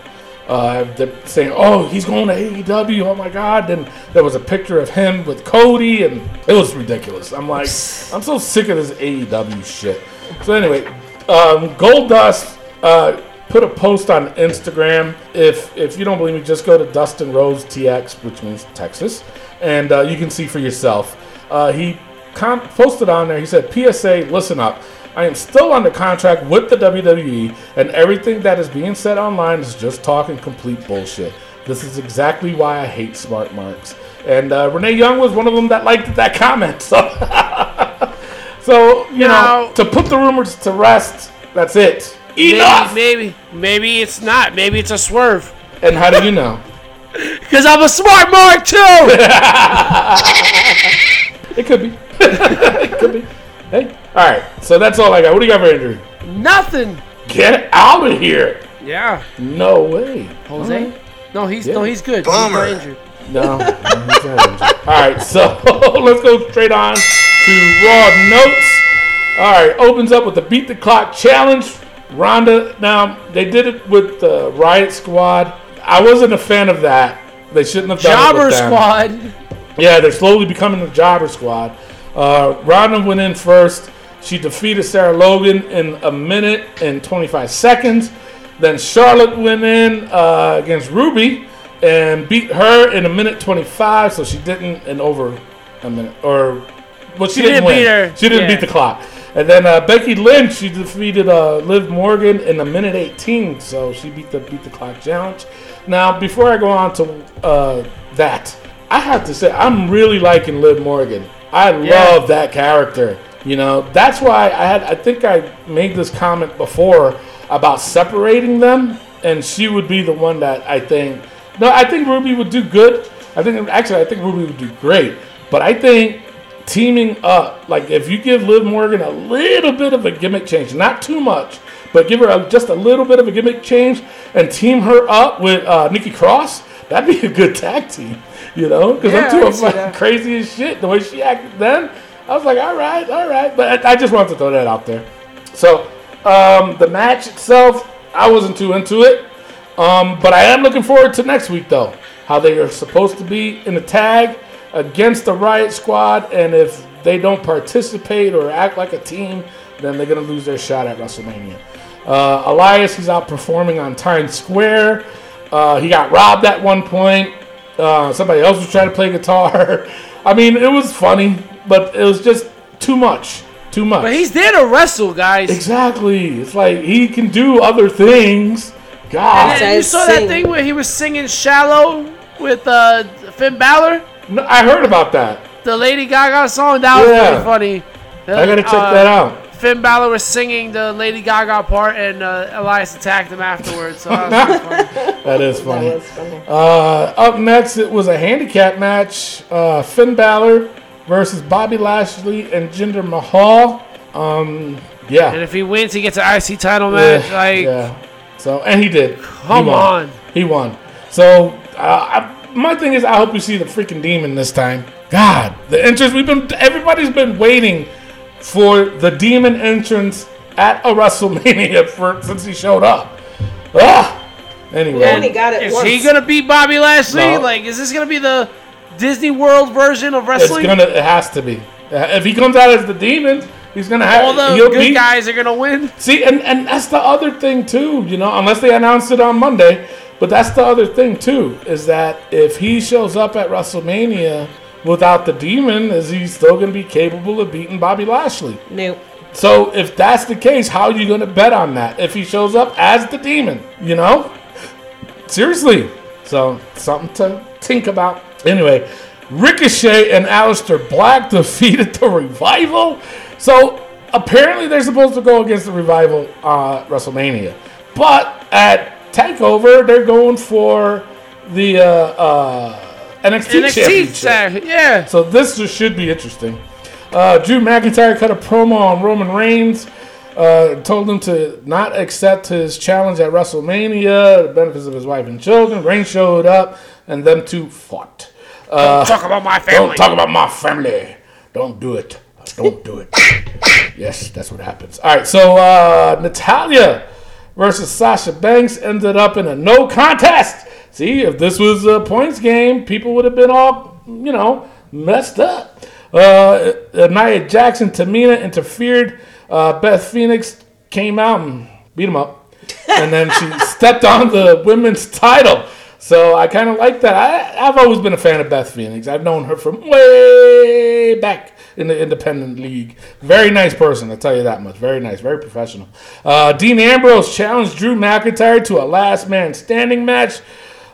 Uh, they're saying, "Oh, he's going to AEW." Oh my God! Then there was a picture of him with Cody, and it was ridiculous. I'm like, I'm so sick of this AEW shit. So anyway, um, Gold Dust uh, put a post on Instagram. If if you don't believe me, just go to Dustin Rhodes TX, which means Texas, and uh, you can see for yourself. Uh, he com- posted on there. He said, "PSA, listen up." I am still under contract with the WWE, and everything that is being said online is just talk and complete bullshit. This is exactly why I hate smart marks. And uh, Renee Young was one of them that liked that comment. So, [LAUGHS] so you know, to put the rumors to rest, that's it. Maybe, Enough. maybe, maybe it's not. Maybe it's a swerve. And how do you know? [LAUGHS] Cause I'm a smart mark too. [LAUGHS] It could be. [LAUGHS] it could be. Hey, all right. So that's all I got. What do you got for injury? Nothing. Get out of here. Yeah. No way. Jose. No, he's no, he's good. Bummer. He's not injured. No. no, he's not injured. All right, so let's go straight on to Raw notes. All right, opens up with the Beat the Clock challenge. Ronda. Now they did it with the Riot Squad. I wasn't a fan of that. They shouldn't have done it Jobber with them. squad. Yeah, they're slowly becoming the Jobber Squad. Uh, Ronda went in first. She defeated Sarah Logan in a minute and 25 seconds. Then Charlotte went in uh, against Ruby and beat her in a minute 25. So she didn't in over a minute. Or, well, she, She didn't, didn't win. beat her. She didn't Yeah. beat the clock. And then uh, Becky Lynch, she defeated uh, Liv Morgan in a minute 18. So she beat the beat the clock challenge. Now, before I go on to uh, that, I have to say I'm really liking Liv Morgan. I Yeah. love that character. You know, that's why I had. I think I made this comment before about separating them, and she would be the one that I think. No, I think Ruby would do good. I think actually, I think Ruby would do great. But I think teaming up, like if you give Liv Morgan a little bit of a gimmick change, not too much, but give her a, just a little bit of a gimmick change, and team her up with uh, Nikki Cross, that'd be a good tag team. You know, because Yeah, I'm too can fucking that. crazy as shit. The way she acted then, I was like, all right, all right. But I, I just wanted to throw that out there. So um, the match itself, I wasn't too into it. Um, but I am looking forward to next week, though. How they are supposed to be in the tag against the Riot Squad, and if they don't participate or act like a team, then they're gonna lose their shot at WrestleMania. Uh, Elias, he's out performing on Times Square. Uh, he got robbed at one point. Uh, somebody else was trying to play guitar. [LAUGHS] I mean, it was funny, but it was just too much. Too much. But he's there to wrestle, guys. Exactly. It's like he can do other things. God. And you Says saw that thing where he was singing "Shallow" with uh, Finn Balor, No, I heard about that. the Lady Gaga song. That was Yeah. really funny. I gotta check Uh, that out. Finn Balor was singing the Lady Gaga part, and uh, Elias attacked him afterwards. So that was [LAUGHS] funny. That is funny. That funny. Uh, up next, it was a handicap match. Uh, Finn Balor versus Bobby Lashley and Jinder Mahal. Um, yeah. And if he wins, he gets an IC title match. Yeah, like, yeah. So and he did. Come he on. He won. So uh, I, my thing is, I hope we see the freaking demon this time. God, the entrance we've been. Everybody's been waiting for the demon entrance at a WrestleMania [LAUGHS] for since he showed up. Ah. Anyway. And he got it is once. he gonna beat Bobby Lashley? No. Like, is this gonna be the Disney World version of It's wrestling? gonna. It has to be. Uh, If he comes out as the demon, he's gonna have. All the good beat- guys are gonna win. See, and, and that's the other thing too, you know, unless they announce it on Monday. But that's the other thing too, is that if he shows up at WrestleMania without the demon, is he still going to be capable of beating Bobby Lashley? Nope. So if that's the case, how are you going to bet on that? If he shows up as the demon, you know? Seriously. So something to think about. Anyway, Ricochet and Aleister Black [LAUGHS] defeated the Revival. So apparently they're supposed to go against the Revival uh, WrestleMania, but at Takeover they're going for the uh, uh, NXT, NXT, Championship. yeah. So this should be interesting. Uh, Drew McIntyre cut a promo on Roman Reigns. Uh, told him to not accept his challenge at WrestleMania, the benefits of his wife and children. Reigns showed up, and them two fought. Uh, Talk about my family. don't talk about my family. Don't do it. Don't do it. [LAUGHS] yes, that's what happens. All right, so uh, Natalya versus Sasha Banks ended up in a no contest. See, if this was a points game, people would have been all, you know, messed up. Uh, Nia Jackson, Tamina interfered. Uh, Beth Phoenix came out and beat him up. And then she [LAUGHS] stepped on the women's title. So I kind of like that. I, I've always been a fan of Beth Phoenix. I've known her from way back in the independent league. Very nice person, I'll tell you that much. Very nice, very professional. Uh, Dean Ambrose challenged Drew McIntyre to a last man standing match,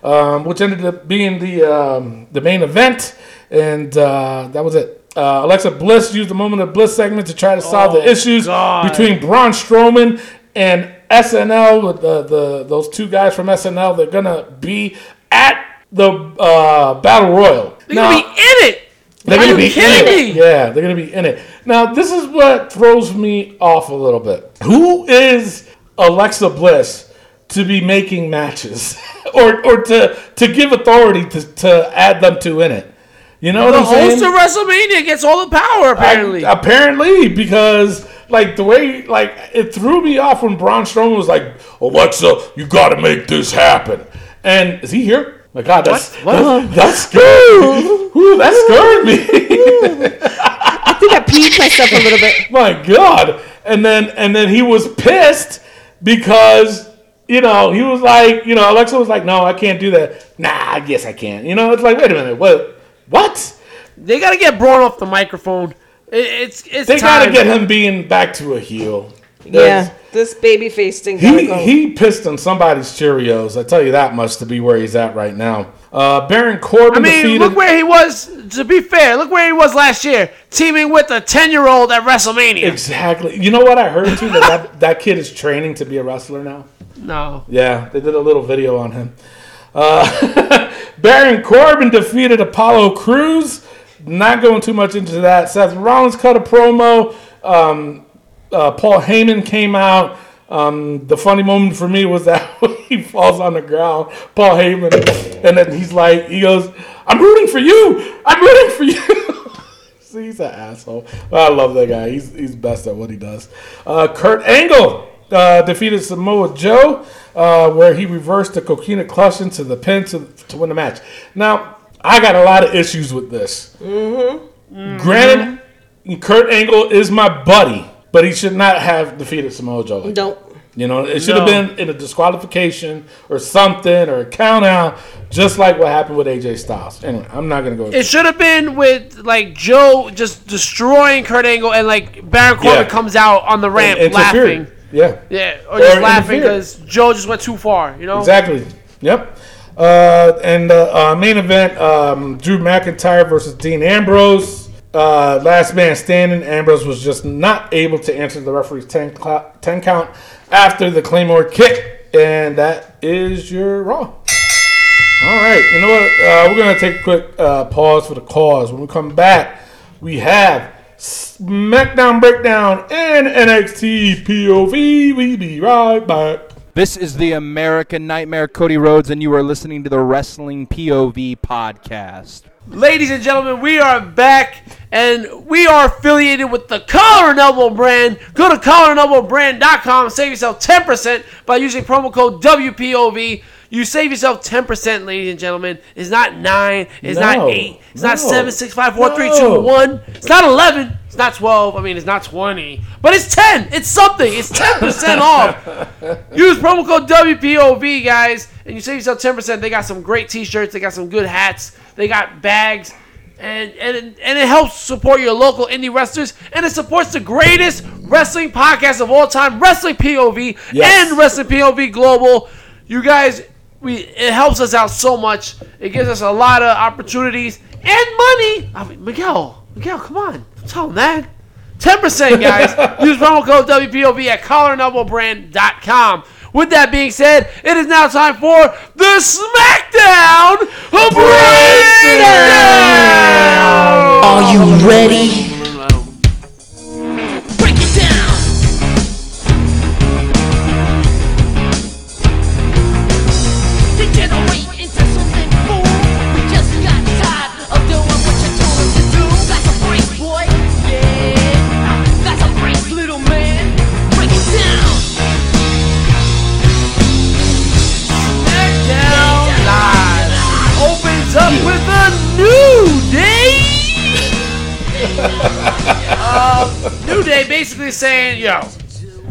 um, which ended up being the um, the main event, and uh, that was it. Uh, Alexa Bliss used the moment of bliss segment to try to solve the Oh, issues God. between Braun Strowman and SNL with the, the those two guys from SNL. They're gonna be at the uh, Battle Royal. They're gonna be in it. They're Are gonna you be kidding in it. Yeah, they're gonna be in it. Now, this is what throws me off a little bit. Who is Alexa Bliss to be making matches, [LAUGHS] or or to to give authority to, to add them to in it? You know The what I'm saying? host of WrestleMania gets all the power, apparently. I- apparently, because like the way like it threw me off when Braun Strowman was like, "Alexa, you got to make this happen." And is he here? My God, that's What? That, that scared. Ooh, [LAUGHS] that scared me. I think I peed myself a little bit. [LAUGHS] My God. And then and then he was pissed because you know he was like, you know, Alexa was like, "No, I can't do that." Nah, I guess I can. You know, it's like, wait a minute, what? What? they gotta get Braun off the microphone. It, it's it's They time. gotta get him being back to a heel. Yeah, this baby face thing He, go. he pissed on somebody's Cheerios. I tell you that much to be where he's at right now. Uh, Baron Corbin I mean, defeated. look where he was to be fair, look where he was last year, teaming with a ten-year-old at WrestleMania. Exactly. You know what I heard too? That, that that kid is training to be a wrestler now. no, Yeah, they did a little video on him. Uh, [LAUGHS] Baron Corbin defeated Apollo Crews. Not going too much into that. Seth Rollins cut a promo. Um, uh, Paul Heyman came out. Um, the funny moment for me was [LAUGHS] that he falls on the ground, Paul Heyman, and then he's like, he goes, "I'm rooting for you. I'm rooting for you." [LAUGHS] See, he's an asshole. I love that guy. He's he's best at what he does. Uh, Kurt Angle uh, defeated Samoa Joe, uh, where he reversed the coquina clutch into the pin to, to win the match. Now, I got a lot of issues with this. Mm-hmm. Granted, Kurt Angle is my buddy, but he should not have defeated Samoa Joe. like that. Don't. You know, it should have been in a disqualification or something or a count out, just like what happened with AJ Styles. Anyway, I'm not gonna go. it should have been with like Joe just destroying Kurt Angle and like Baron Corbin Yeah. comes out on the ramp Interfering. laughing. Yeah. Yeah, or just laughing because Joe just went too far. You know. Exactly. Yep. Uh, and the uh, main event: um, Drew McIntyre versus Dean Ambrose. Uh, last man standing. Ambrose was just not able to answer the referee's 10, cl- 10 count after the Claymore kick, and that is your Raw. All right. You know what? Uh, we're gonna take a quick uh, pause for the cause. When we come back, we have SmackDown Breakdown and NXT POV. We be right back. This is the American Nightmare, Cody Rhodes, and you are listening to the Wrestling POV podcast. Ladies and gentlemen, we are back and we are affiliated with the Collar and Elbow brand. Go to collarandelbowbrand.com, save yourself 10% by using promo code WPOV. You save yourself 10%, ladies and gentlemen. It's not 9, it's not 8, it's not no, 7, 6, 5, 4, 3, 2, no. 1. It's not 11, it's not 12, I mean, it's not 20. But it's 10, it's something, it's 10% [LAUGHS] off. Use promo code WPOV, guys, and you save yourself 10%. They got some great t shirts, they got some good hats, they got bags, and, and, and it helps support your local indie wrestlers, and it supports the greatest wrestling podcast of all time, Wrestling POV Yes. and Wrestling POV Global. You guys, we it helps us out so much. It gives us a lot of opportunities and money. I mean, Miguel, Miguel, come on, tell him that. 10%, guys. [LAUGHS] Use promo code WPOV at collarandelbowbrand.com. With that being said, it is now time for the SmackDown Breakdown! Are you ready? Uh, new Day basically saying, yo,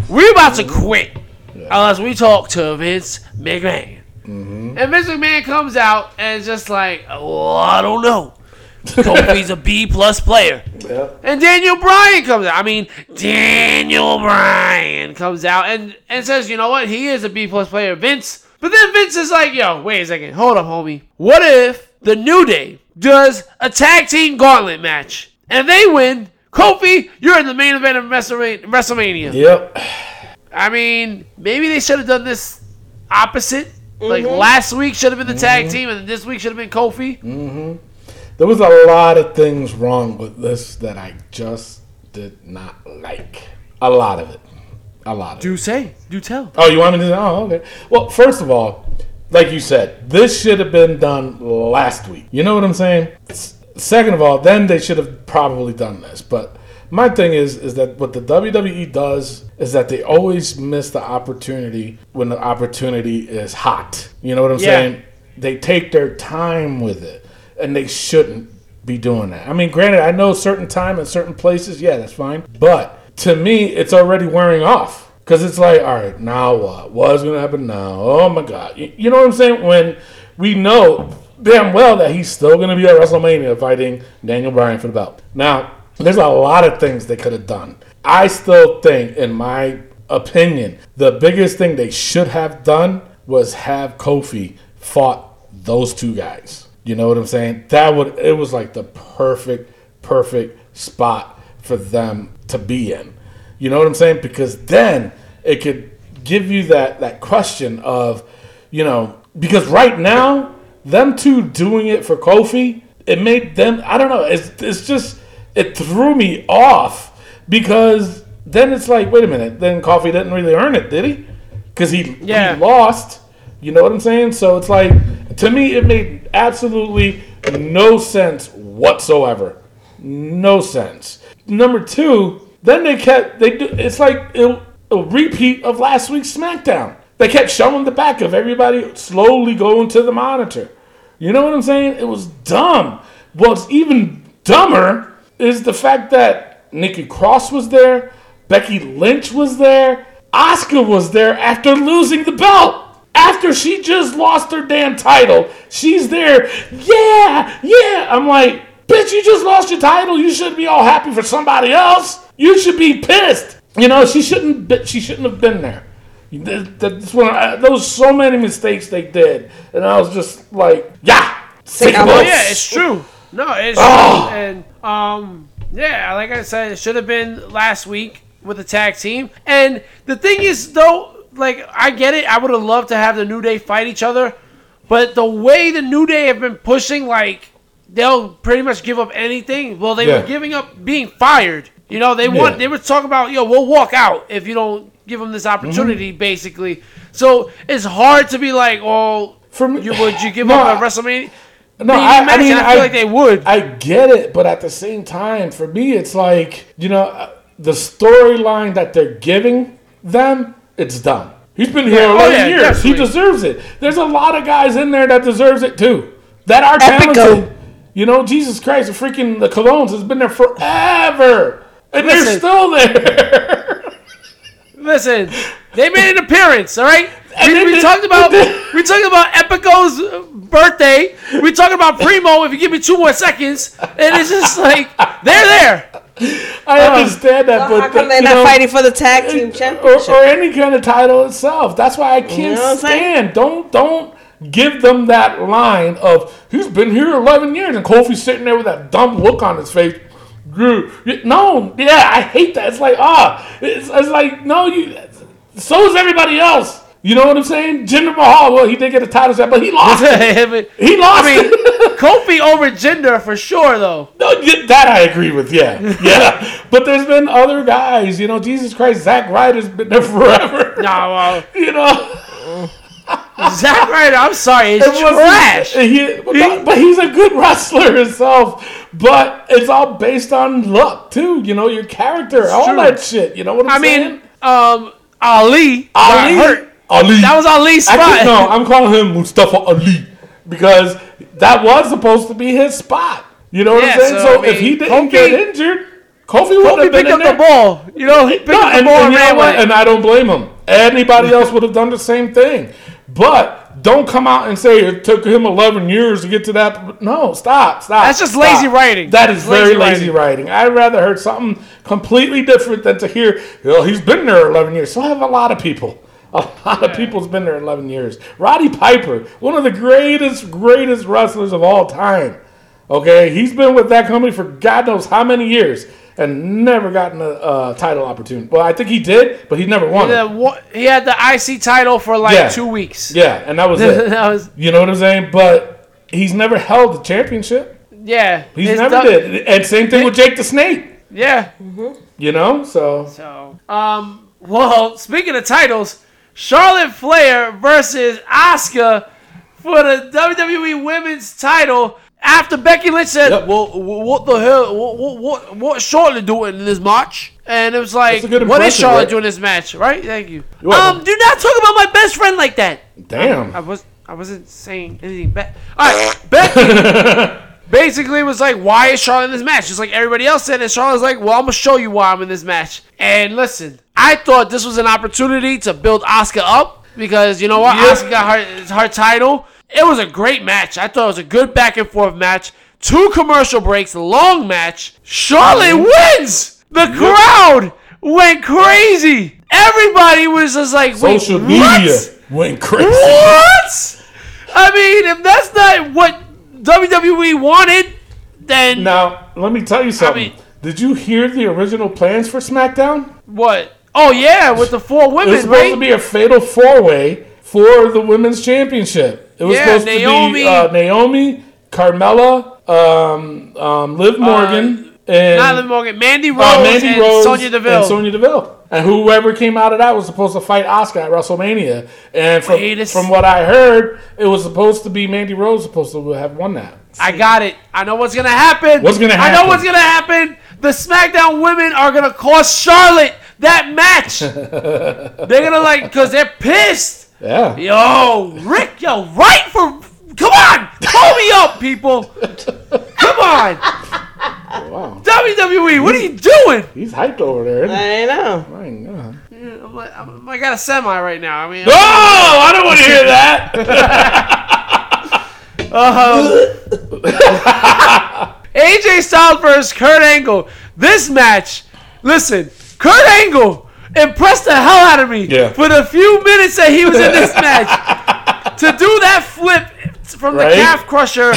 we're about to quit unless we talk to Vince McMahon. And Vince McMahon comes out and is just like, oh, I don't know. Kofi's a B plus player. And Daniel Bryan comes out. I mean, Daniel Bryan comes out and, and says, you know what? He is a B plus player, Vince. But then Vince is like, yo, wait a second. Hold up, homie. What if the New Day does a tag team gauntlet match and they win? Kofi, you're in the main event of WrestleMania. Yep. I mean, maybe they should have done this opposite. Like last week should have been the tag team, and this week should have been Kofi. Mm-hmm. There was a lot of things wrong with this that I just did not like. A lot of it. A lot of it. Do say, do tell. Oh, you want me to? Oh, okay. Well, first of all, like you said, this should have been done last week. You know what I'm saying? S- Second of all, then they should have probably done this. But my thing is, is that what the WWE does is that they always miss the opportunity when the opportunity is hot. You know what I'm Yeah. saying? They take their time with it, and they shouldn't be doing that. I mean, granted, I know certain time and certain places, yeah, that's fine. But to me, it's already wearing off because it's like, all right, now what? What's gonna happen now? Oh my god, you know what I'm saying? When we know damn well that he's still gonna be at WrestleMania fighting Daniel Bryan for the belt. Now, there's a lot of things they could have done. I still think, in my opinion, the biggest thing they should have done was have Kofi fought those two guys. You know what I'm saying? That would it was like the perfect, perfect spot for them to be in. You know what I'm saying? Because then it could give you that that question of, you know, because right now them two doing it for Kofi, it made them. I don't know. It's it's just it threw me off because then it's like, wait a minute. Then Kofi didn't really earn it, did he? Because he, Yeah. he lost. You know what I'm saying? So it's like to me, it made absolutely no sense whatsoever. No sense. Number two, then they kept they do. It's like a, a repeat of last week's SmackDown. They kept showing the back of everybody slowly going to the monitor. You know what I'm saying? It was dumb. What's even dumber is the fact that Nikki Cross was there, Becky Lynch was there, Asuka was there after losing the belt. After she just lost her damn title, she's there. Yeah, yeah. I'm like, bitch, you just lost your title. You should be all happy for somebody else. You should be pissed. You know, she shouldn't. She shouldn't have been there. That- That's when I, there was so many mistakes they did, and I was just like, yeah, sick of Oh, yeah, it's true. No, it's Oh. true. And um, yeah, like I said, it should have been last week with the tag team. And the thing is, though, like I get it. I would have loved to have the New Day fight each other, but the way the New Day have been pushing, like they'll pretty much give up anything. Well, they Yeah. were giving up being fired. You know, they want Yeah. they were talking about, yo, we'll walk out if you don't give them this opportunity, Mm-hmm. basically. So it's hard to be like, oh, For me- you would you give [LAUGHS] No, up a I- WrestleMania? No, being I, a match? I mean, And I feel like they would. I get it, but at the same time, for me, it's like you know, uh, the storyline that they're giving them, it's dumb. He's been here Yeah, oh, yeah, years. definitely. He deserves it. There's a lot of guys in there that deserves it too. That are Epico. talented. You know, Jesus Christ, the freaking the Colóns has been there forever, and they're still there. Listen, they made an appearance, all right? And We, then we the- talked about the- we talked about Epico's birthday. We talked about Primo. If you give me two more seconds, and it's just like they're there. I um, understand that, but How come the- they're not know, fighting for the tag team championship? or any kind of title itself. That's why I can't know what I'm saying? stand. Don't don't give them that line of he's been here eleven years and Kofi's sitting there with that dumb look on his face. No, yeah, I hate that. It's like ah, it's, it's like no, you. So is everybody else. You know what I'm saying? Jinder Mahal, well, he did get a title shot, but he [LAUGHS] lost. it. He lost. I mean. [LAUGHS] Kofi over Jinder for sure, though. No, that I agree with. Yeah, [LAUGHS] yeah. but there's been other guys. You know, Jesus Christ, Zack Ryder's been there forever. No, well, You know. [LAUGHS] Zack Ryder, I'm sorry, it's It trash. he- but, but he's a good wrestler himself. But it's all based on luck too. You know, your character, all true. that shit. You know what I'm I saying? mean, um, Ali, Ali, hurt. Ali. That was Ali's spot. think- no, I'm calling him Mustafa Ali because that was supposed to be his spot. You know what Yeah, I'm saying? so, So, I if he mean, didn't Kofi- get injured, Kofi would have been picked up there. the ball. You know, he picked No, up the and, ball and and? And I don't blame him. Anybody else would have done the same thing. But don't come out and say it took him 11 years to get to that. No, stop, stop. That's just stop. lazy writing. That is It's very lazy lazy writing. I'd rather heard something completely different than to hear, well, he's been there 11 years. So I have a lot of people. A lot of people's been there 11 years. Roddy Piper, one of the greatest, greatest wrestlers of all time. Okay, he's been with that company for God knows how many years and never gotten a uh, title opportunity. Well, I think he did, but he never won wa- he had the IC title for like Yeah. two weeks. Yeah, and that was [LAUGHS] it. that was You know what I'm saying? But he's never held the championship. yeah. He's never du- did. And same thing with Jake the Snake. Yeah. You know, so So, um, well, speaking of titles, Charlotte Flair versus Asuka for the WWE Women's title. After Becky Lynch said, Yep. "Well, what the hell? What what what, Charlotte doing in this match?" and it was like, That's a good "What is Charlotte right? doing in this match?" Right? Thank you. Um, do not talk about my best friend like that. Damn. I was I wasn't saying anything bad. All right, [LAUGHS] Becky basically was like, "Why is Charlotte in this match?" Just like everybody else said, and Charlotte's like, "Well, I'm gonna show you why I'm in this match." And listen, I thought this was an opportunity to build Asuka up because you know what, Yep. Asuka got her her title. It was a great match. I thought it was a good back and forth match. Two commercial breaks, long match. Charlotte mm-hmm. wins. The crowd went crazy. Everybody was just like, "Wait, Social what?" media went crazy. What? I mean, if that's not what WWE wanted, then Now, let me tell you something. mean- Did you hear the original plans for SmackDown? what? Oh yeah, with the four women. It was supposed right? to be a fatal four way for the women's championship. It was Yeah, supposed Naomi- to be uh, Naomi, Carmella, um, um, Liv Morgan, and Not Liv Morgan, Mandy Rose, uh, Mandy and Rose Sonya Deville. and Sonya Deville. And whoever came out of that was supposed to fight Asuka at WrestleMania. And from, Wait from what I heard, it was supposed to be Mandy Rose supposed to have won that. I got it. I know what's gonna happen. What's gonna happen? I know what's gonna happen. The SmackDown women are gonna cost Charlotte that match. [LAUGHS] they're gonna like because they're pissed. Yeah. Yo, Rick, yo, right for. Come on, pull me up, people. Come on, Wow. WWE. What are you doing? He's hyped over there. Isn't he? I know. My God. I'm like, I'm, I got a semi right now. I mean, Oh, I don't want to hear that. [LAUGHS] Um, [LAUGHS] AJ Styles versus Kurt Angle. This match, listen, Kurt Angle impressed the hell out of me Yeah. for the few minutes that he was in this [LAUGHS] match. to do that flip from the calf crusher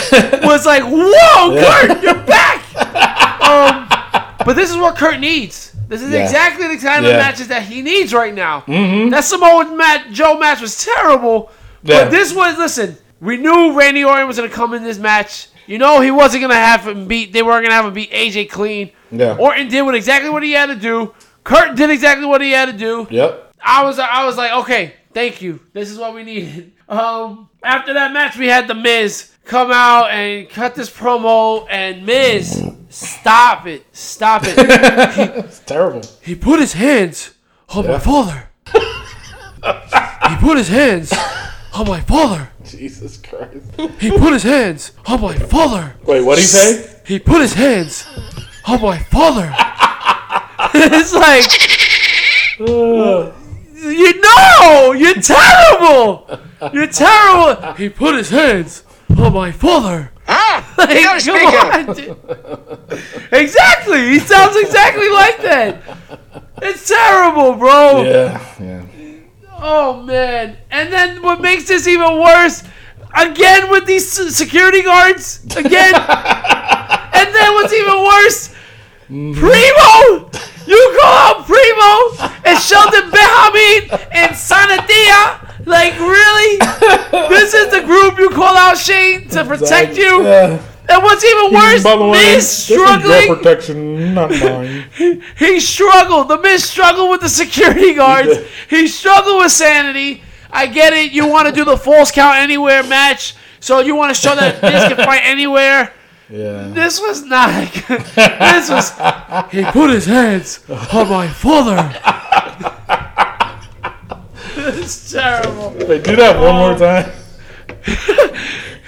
was like, whoa, Kurt, you're back. [LAUGHS] um, but this is what Kurt needs. This is Yeah. exactly the kind Yeah. of matches that he needs right now. Mm-hmm. That Samoa Matt Joe match was terrible, Yeah. but this was listen. We knew Randy Orton was going to come in this match. You know he wasn't going to have him beat. They weren't going to have him beat AJ clean. Yeah. Orton did what exactly what he had to do. Kurt did exactly what he had to do. Yep. I was I was like, okay, thank you. This is what we needed. [LAUGHS] Um, after that match, we had the Miz come out and cut this promo, and Miz, stop it, stop it. [LAUGHS] It's terrible. he put his hands on my father. he put his hands on my father. Jesus Christ. He put his hands on my father. Wait, what'd he say? He put his hands on my father. [LAUGHS] it's like uh, you know you're terrible. You're terrible. He put his hands on my father. Ah, [LAUGHS] like, You gotta speak on, exactly. He sounds exactly like that. It's terrible, bro. Yeah, yeah. Oh man! And then what makes this even worse? Again with these security guards. Again. [LAUGHS] and then what's even worse? Mm-hmm. Primo. You call out Primo and Shelton Benjamin and Sanity. Like really? [LAUGHS] this is the group you call out Shane to protect you. Yeah. And what's even worse? By the way, Miz this is your struggling. protection, not mine. [LAUGHS] He struggled. The Miz struggled with the security [LAUGHS] guards. He struggled with sanity. I get it. You want to do the falls count anywhere match, so you want to show that Miz can fight anywhere. Yeah. This was not. this was. [LAUGHS] He put his hands on my father. it's terrible. Wait, do that one more oh. time. [LAUGHS]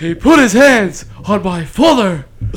He put his hands on my father. [LAUGHS]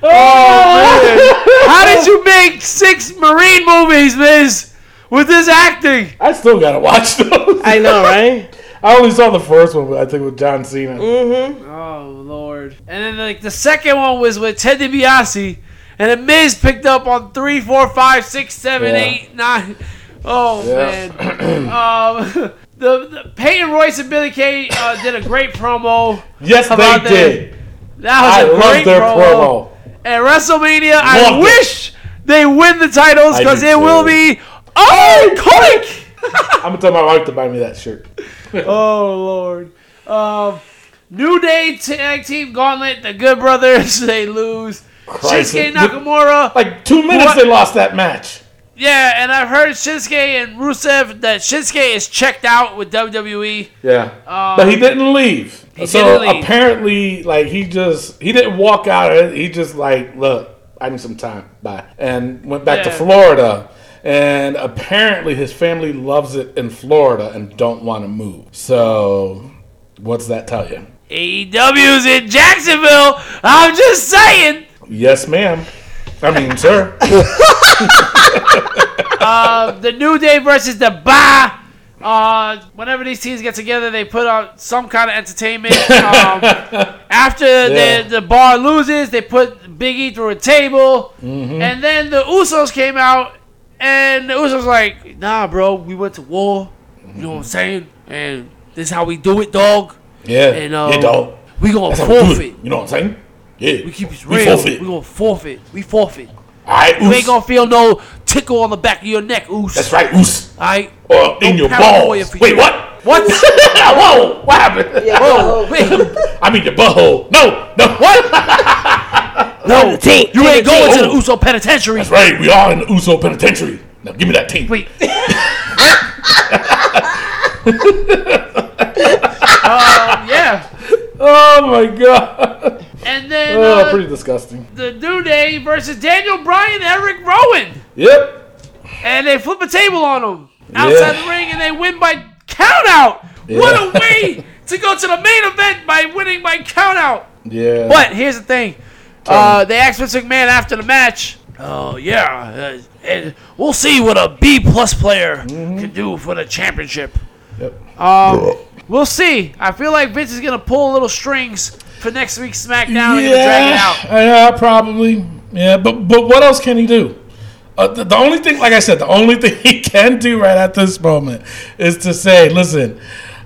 oh man! How did you make six Marine movies, Miz, with this acting? I still gotta watch those. I know, right? I only saw the first one, but I think with John Cena. Mm-hmm. Oh lord! And then like the second one was with Ted DiBiase, and then Miz picked up on three, four, five, six, seven, Yeah. eight, nine. Oh Yeah. man! [CLEARS THROAT] um, [LAUGHS] the, the Peyton Royce and Billie Kay uh, did a great promo. Yes, they that? did. That was I a love great their promo. promo. At WrestleMania, I Loved it. wish they win the titles because do it will too. be iconic. I'm gonna tell my wife to buy me that shirt. [LAUGHS] oh Lord. Um, New Day tag team gauntlet. The Good Brothers [LAUGHS] they lose. Christ. Shinsuke Nakamura. Like two minutes, What? they lost that match. Yeah, and I've heard Shinsuke and Rusev that Shinsuke is checked out with WWE. Yeah, but he didn't leave. he so didn't leave. apparently, like he just he didn't walk out. He just like, look, I need some time. Bye, and went back to Florida. And apparently, his family loves it in Florida and don't want to move. So, what's that tell you? AEW's in Jacksonville. I'm just saying. Yes, ma'am. I mean, sir. [LAUGHS] [LAUGHS] Uh, the New Day versus the Bar. Uh, whenever these teams get together, they put on some kind of entertainment. [LAUGHS] Um, after Yeah. the, the bar loses, they put Big E through a table. Mm-hmm. And then the Usos came out, and it was just like, nah, bro, we went to war. You know what I'm saying? And This is how we do it, dog. Yeah. And uh, yeah, dog. we gonna That's how we forfeit. You know what I'm saying? Yeah. We keep it We real. forfeit. We gonna forfeit. We forfeit. All right, You oos. ain't gonna feel no tickle on the back of your neck, oos. That's right, oos. All right. Or in No your paranoia balls. for Wait, you. what? What? [LAUGHS] Whoa, what happened? Yeah, Whoa, wait. [LAUGHS] I mean your butthole. No, no. What? [LAUGHS] No, the tape. you ain't going to the Uso Penitentiary. That's right. We are in the Uso Penitentiary. Now give me that tape. Wait. [LAUGHS] um, yeah. Oh my god. And then Oh, uh, pretty disgusting. the New Day versus Daniel Bryan, Eric Rowan. Yep. And they flip a table on him outside Yeah. the ring and they win by count out. What a way to go to the main event by winning by count out. Yeah. But here's the thing. Uh, they asked Vince McMahon after the match. Oh yeah, uh, and we'll see what a B plus player can do for the championship. Yep. Um, we'll see. I feel like Vince is gonna pull little strings for next week's SmackDown and drag it out. Yeah, probably. Yeah, but but what else can he do? Uh, the, the only thing, like I said, the only [LAUGHS] thing he can do right at this moment is to say, "Listen,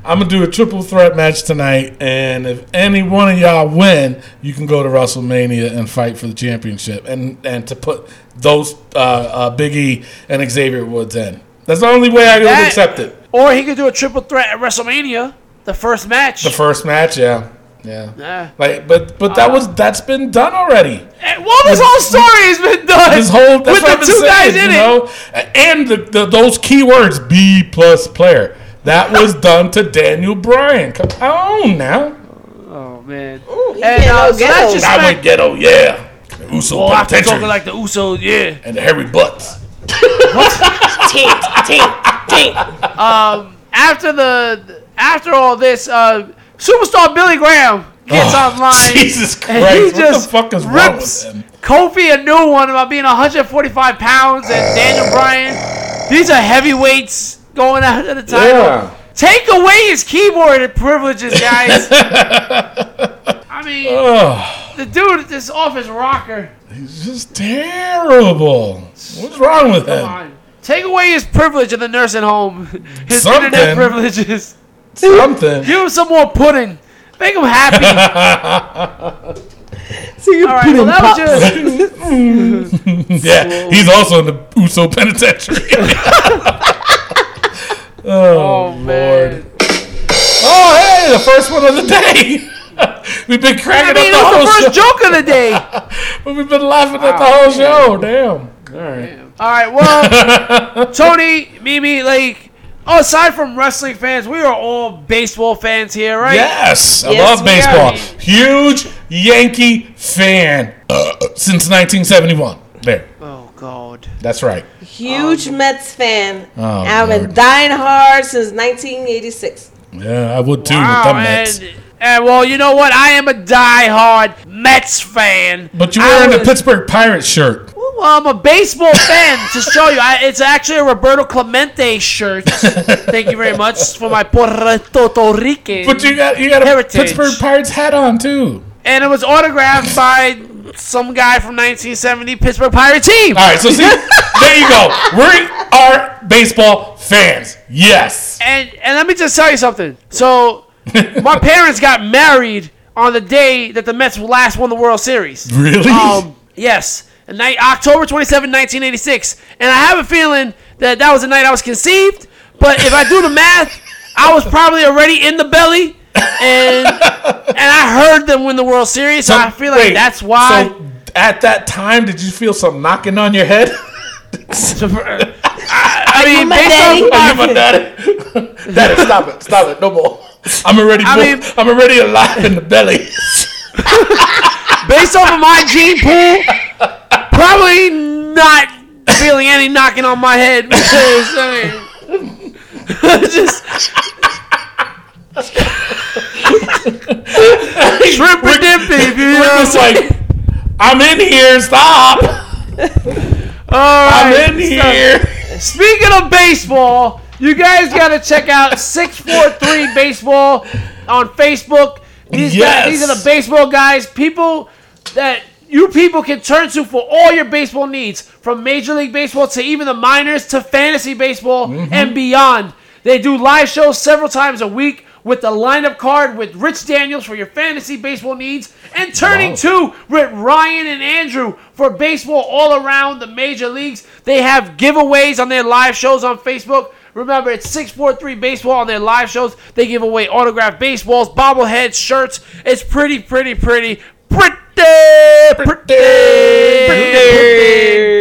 I'm gonna do a triple threat match tonight, and if any one of y'all win, you can go to WrestleMania and fight for the championship, and and to put those uh, uh, Big E and Xavier Woods in. That's the only way I would accept it. Or he could do a triple threat at WrestleMania, the first match. The first match, yeah, yeah. Yeah. Like, but but that was that's been done already. And, well, this whole story has been done This whole that's with what the been two guys in you it. know, and the, the those key words B plus player that was done to Daniel Bryan. Come on now, Oh man. he and can't uh, so ghetto. that's just I smack- went ghetto, yeah. The Uso Well, after penitentiary talking like the Usos, yeah. and the hairy butts. Taint, [LAUGHS] taint, taint. Um, after the after all this, uh, superstar Billy Graham gets Oh, online. Jesus and Christ, he what the just fuck is wrong rips with him? Kofi a new one about being 145 pounds and Daniel Bryan. These are heavyweights going after the title. Yeah. Take away his keyboard privileges, guys. [LAUGHS] I mean, Oh, the dude is off his rocker. he's just terrible. What's wrong with Come him? on. Take away his privilege in the nursing home. His Something. internet privileges. Something. Give him some more pudding. Make him happy. [LAUGHS] [LAUGHS] So you All right, put well, pops. just. Yeah, he's also in the Uso penitentiary. Oh, man. oh, hey, the first one of the day. [LAUGHS] We've been cracking I mean, up the was the first show. joke of the day. But [LAUGHS] we've been laughing at the whole show. Damn. All right. All right, well, [LAUGHS] Tony, Mimi, like, aside from wrestling fans, we are all baseball fans here, right? Yes, I Yes, love baseball. are. Huge Yankee fan uh, since 1971. There, Oh God. that's right. Huge um, Mets fan. Oh, I've been Lord. dying hard since 1986. Yeah, I would too Wow, with them Mets. and, and well, you know what? I am a die-hard Mets fan. But you're wearing the was- Pittsburgh Pirates shirt. Well, I'm a baseball fan [LAUGHS] to show you. I, it's actually a Roberto Clemente shirt. [LAUGHS] Thank you very much for my Puerto Rican. But you got you got a Heritage. Pittsburgh Pirates hat on too. and it was autographed by some guy from 1970 Pittsburgh Pirate team. All right, so see, [LAUGHS] there you go. We are baseball fans. Yes. And and let me just tell you something. So [LAUGHS] my parents got married on the day that the Mets last won the World Series. Really? Um, yes, night October 27, 1986. And I have a feeling that that was the night I was conceived. But if I do the math, I was probably already in the belly, and and I heard them win the World Series. So, I feel like wait, that's why. So at that time, did you feel some knocking on your head? Uh, I, I mean, my based daddy. on Are my daddy? [LAUGHS] daddy, stop it, stop it, no more. I'm already, I mean- I'm already alive in the belly. based off of my gene pool, probably not feeling any knocking on my head because I mean, [LAUGHS] just or dippy, if you know It's like, I'm in here. Stop. All I'm in here. Speaking of baseball, you guys got to check out 643 Baseball on Facebook. These, Yes. guys, these are the baseball guys, people that you people can turn to for all your baseball needs, from Major League Baseball to even the minors to fantasy baseball Mm-hmm. and beyond. They do live shows several times a week with the lineup card with Rich Daniels for your fantasy baseball needs, and Turning Wow. 2 with Ryan and Andrew for baseball all around the major leagues. They have giveaways on their live shows on Facebook. Remember, it's 643 Baseball on their live shows. They give away autographed baseballs, bobbleheads, shirts. It's pretty, pretty, pretty, pretty, pretty, pretty,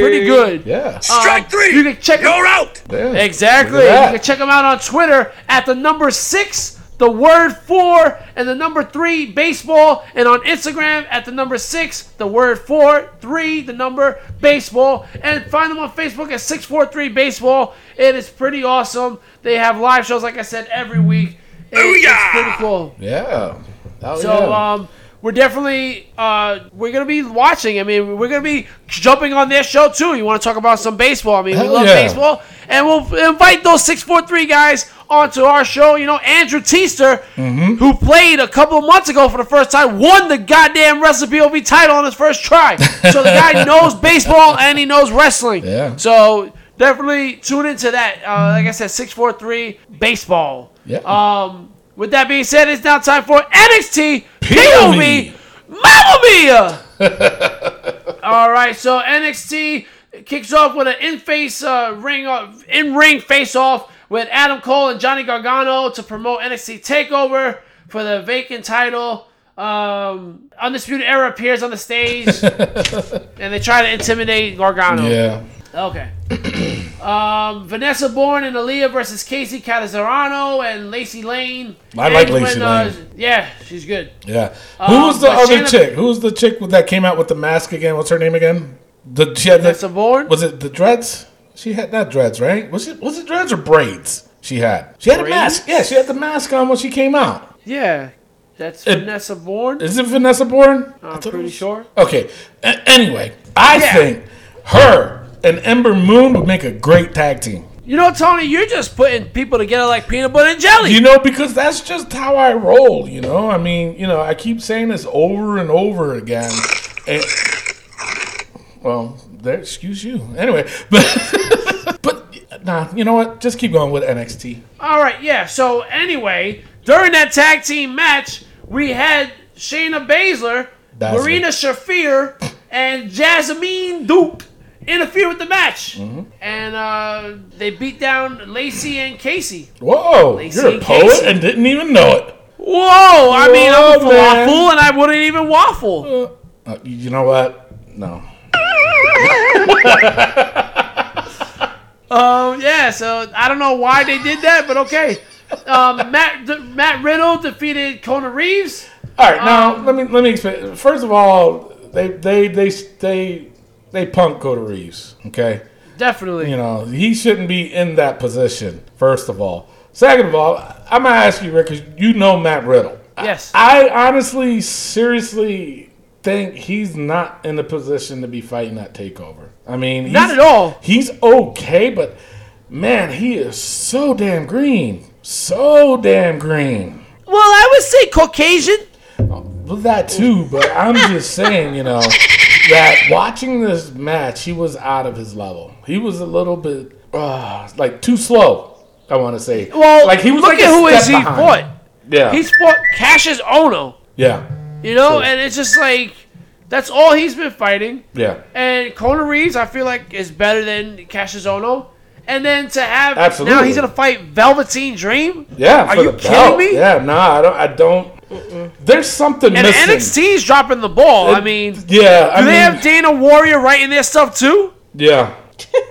pretty good. Yeah. Um, Strike three. You can check You're out. Yeah. Exactly. You can check them out on Twitter at the number six, the word four, and the number three baseball, and on Instagram at the number six, the word four, three, the number baseball, and find them on Facebook at six four three baseball. It is pretty awesome. They have live shows, like I said, every week. It- it's pretty cool. Yeah. Hell So yeah. um, we're definitely uh, we're gonna be watching. I mean, we're gonna be jumping on their show too. You want to talk about some baseball? I mean, we love yeah. baseball, and we'll invite those six four three guys onto our show. You know, Andrew Teaster, Mm-hmm. who played a couple of months ago for the first time, won the goddamn Recipe OV title on his first try. [LAUGHS] So the guy knows baseball and he knows wrestling. Yeah. So definitely tune into that. Uh, like I said, six four three baseball. Yeah. Um, with that being said, it's now time for NXT POV. Mamma Mia! [LAUGHS] All right, so NXT kicks off with an in-face uh, ring, uh, in-ring face-off with Adam Cole and Johnny Gargano to promote NXT Takeover for the vacant title. Um, Undisputed Era appears on the stage, [LAUGHS] and they try to intimidate Gargano. yeah. Okay. [CLEARS THROAT] um, Vanessa Borne and Aliyah versus Kacy Catanzaro and Lacey Lane. I like Lacey uh, Lane. yeah, she's good. Yeah. Um, Who was the other Shayna- chick? Who was the chick that came out with the mask again? What's her name again? The she had Vanessa the, Borne. Was it the dreads? She had not dreads, right? Was it was it dreads or braids? She had. She had Braids? a mask. Yeah, she had the mask on when she came out. Yeah, that's It- Vanessa Borne. Is it Vanessa Borne? I'm pretty was- sure. Okay. A- anyway, I Yeah. think her and Ember Moon would make a great tag team. You know, Tony, you're just putting people together like peanut butter and jelly. You know, because that's just how I roll. You know, I mean, you know, I keep saying this over and over again. And, well, there, excuse you. Anyway, [LAUGHS] but but nah, you know what? Just keep going with NXT. All right, yeah. So anyway, during that tag team match, we had Shayna Baszler, Baszler. Marina Shafir, and Jessamyn Duke interfere with the match, Mm-hmm. and uh, they beat down Lacey and Kacy. Whoa, Lacey you're a poet Kacy. and didn't even know it. Whoa! I mean, I'm a Whoa, waffle, and I wouldn't even waffle. Uh, you know what? No. [LAUGHS] Um, yeah. So I don't know why they did that, but okay. Um, Matt D- Matt Riddle defeated Kona Reeves. All right, now Um, let me let me explain. First of all, they they they they they punk Kona Reeves. Okay, Definitely. you know he shouldn't be in that position. First of all, second of all, I'm gonna ask you, Rick, because you know Matt Riddle. I- Yes. I, honestly, seriously think he's not in the position to be fighting that takeover. I mean, he's, Not at all. He's okay, but man, he is so damn green, so damn green. Well, I would say Caucasian. Well, that too, but I'm just saying, you know, that watching this match, he was out of his level. He was a little bit, uh, like too slow. I want to say. Well, like he was look like at who is he behind. fought. Yeah, He's fought Kassius Ohno. yeah, You know, True. and it's just like that's all he's been fighting. yeah. And Kona Reeves, I feel like, is better than Kassius Ohno. And then to have now he's gonna fight Velveteen Dream. Yeah, Are you kidding belt. me? Yeah, nah, I don't. I don't. There's something And missing. NXT's dropping the ball. I mean, do yeah, I they mean, have Dana Warrior writing their stuff too? yeah,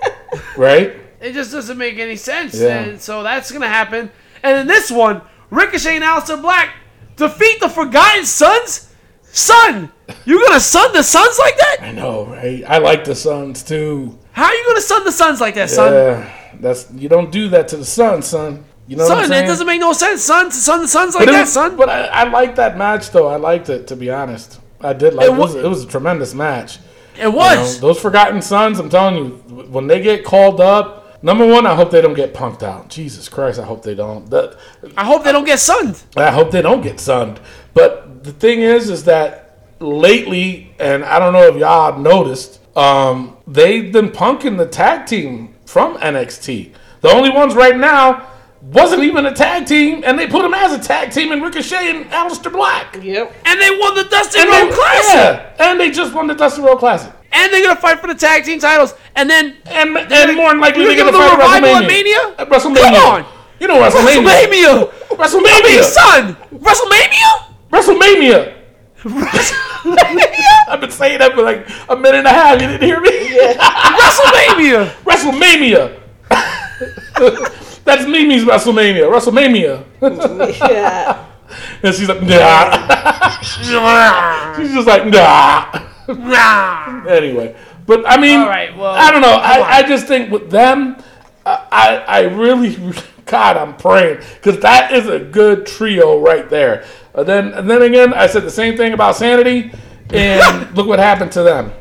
[LAUGHS] right. It just doesn't make any sense. Yeah. And so that's gonna happen. And in this one, Ricochet and Aleister Black defeat the Forgotten Sons. Son, you're gonna sun the Sons like that? I know, right? I like the Sons too. How are you gonna sun the Sons like that, son? Yeah, that's you don't do that to the Sun, son. You know Son, that doesn't make no sense, son. The Sons like But, that, was- son. but I, I liked that match though. I liked it to be honest. I did like It it. Was, it was a tremendous match. it You know, was. those Forgotten Sons. I'm telling you, when they get called up, number one, I hope they don't get punked out. Jesus Christ, I hope they don't. That, I hope they don't get sunned. I hope they don't get sunned. But the thing is, is that lately, and I don't know if y'all noticed, um, they've been punking the tag team from NXT. The only ones right now wasn't even a tag team, and they put him as a tag team in Ricochet and Aleister Black. Yep. And they won the Dustin And Road they, Classic. yeah, and they just won the Dusty Rhodes Classic. And they're gonna fight for the tag team titles. And then And, and more than likely, You're they're gonna going to give fight them a at revival at Mania? At WrestleMania. Come on. You know WrestleMania. WrestleMania. WrestleMania. I mean, son, WrestleMania. WrestleMania. [LAUGHS] I've been saying that for like a minute and a half. You didn't hear me? Yeah. [LAUGHS] WrestleMania. WrestleMania. [LAUGHS] That's Mimi's WrestleMania. WrestleMania. Yeah. [LAUGHS] And she's like, nah. she's just like, nah. Nah. Anyway, but I mean, All right, well, I don't know. I, I just think with them, I, I, I really, [LAUGHS] God, I'm praying because that is a good trio right there. And then, and then again, I said the same thing about Sanity, and [LAUGHS] look what happened to them.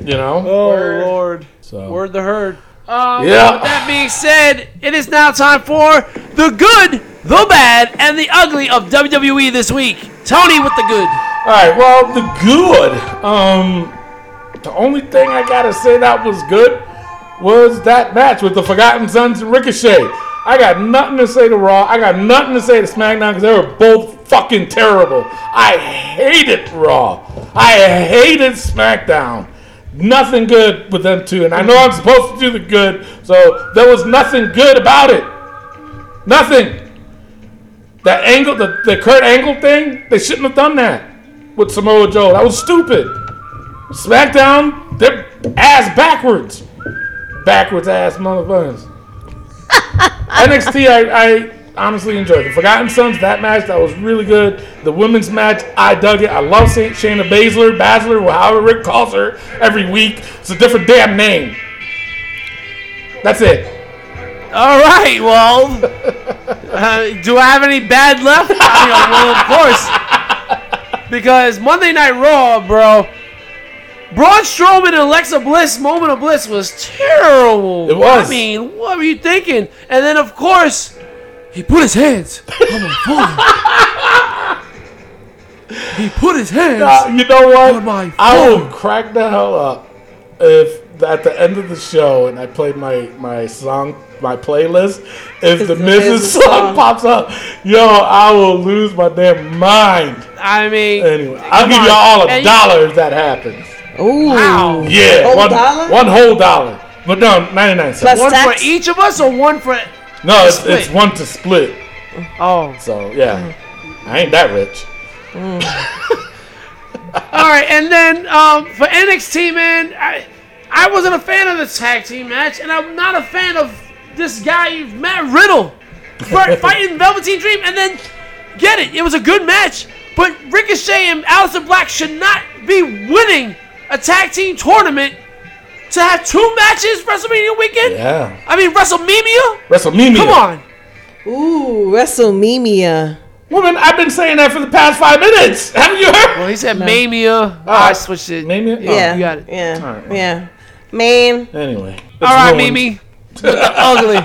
You know. Oh Lord. So Word the herd. Um, Yeah. With that being said, it is now time for the good, the bad, and the ugly of WWE this week. Tony with the good. All right. Well, the good. Um, the only thing I gotta say that was good was that match with the Forgotten Sons and Ricochet. I got nothing to say to Raw. I got nothing to say to SmackDown because they were both fucking terrible. I hated Raw. I hated SmackDown. Nothing good with them two, and I know I'm supposed to do the good, so there was nothing good about it. Nothing. That angle, the, the Kurt Angle thing, they shouldn't have done that with Samoa Joe. That was stupid. SmackDown, they're ass backwards. Backwards ass motherfuckers. [LAUGHS] NXT, I, I honestly enjoyed. The Forgotten Sons, that match, that was really good. The women's match, I dug it. I love Saint Shayna Baszler, Baszler, however Rick calls her every week. It's a different damn name. That's it. All right. Well, [LAUGHS] uh, do I have any bad left? I mean, well, of course. Because Monday Night Raw, bro. Braun Strowman and Alexa Bliss moment of bliss was terrible. It was. I mean, what were you thinking? And then, of course, he put his hands on my phone. he put his hands. Uh, you know what? On my I will crack the hell up if at the end of the show and I played my my song my playlist. If the the Miz Miz song song. pops up, yo, I will lose my damn mind. I mean, Anyway, I'll come give you on. all a And- dollar if that happens. Ooh. Wow. Yeah, Whole one, dollar? one whole dollar. But no, ninety nine cents. Plus- One Tax? for each of us or one for. No, it's, split. it's one to split. Oh. So yeah, I ain't that rich. [LAUGHS] All right, and then um, for NXT, man, I I wasn't a fan of the tag team match, and I'm not a fan of this guy Matt Riddle for [LAUGHS] fighting Velveteen Dream, and then get it, it was a good match, but Ricochet and Aleister Black should not be winning a tag team tournament to have two matches WrestleMania weekend. Yeah, I mean WrestleMania. WrestleMania. Come on. Ooh, WrestleMania. woman. I've been saying that for the past five minutes. [LAUGHS] Haven't you heard? Well, he said Mania. I switched it. Mania? Oh. Yeah. you got it. Yeah. All right. Yeah. Man, Anyway. All right, ruined. Mimi. [LAUGHS] With the ugly.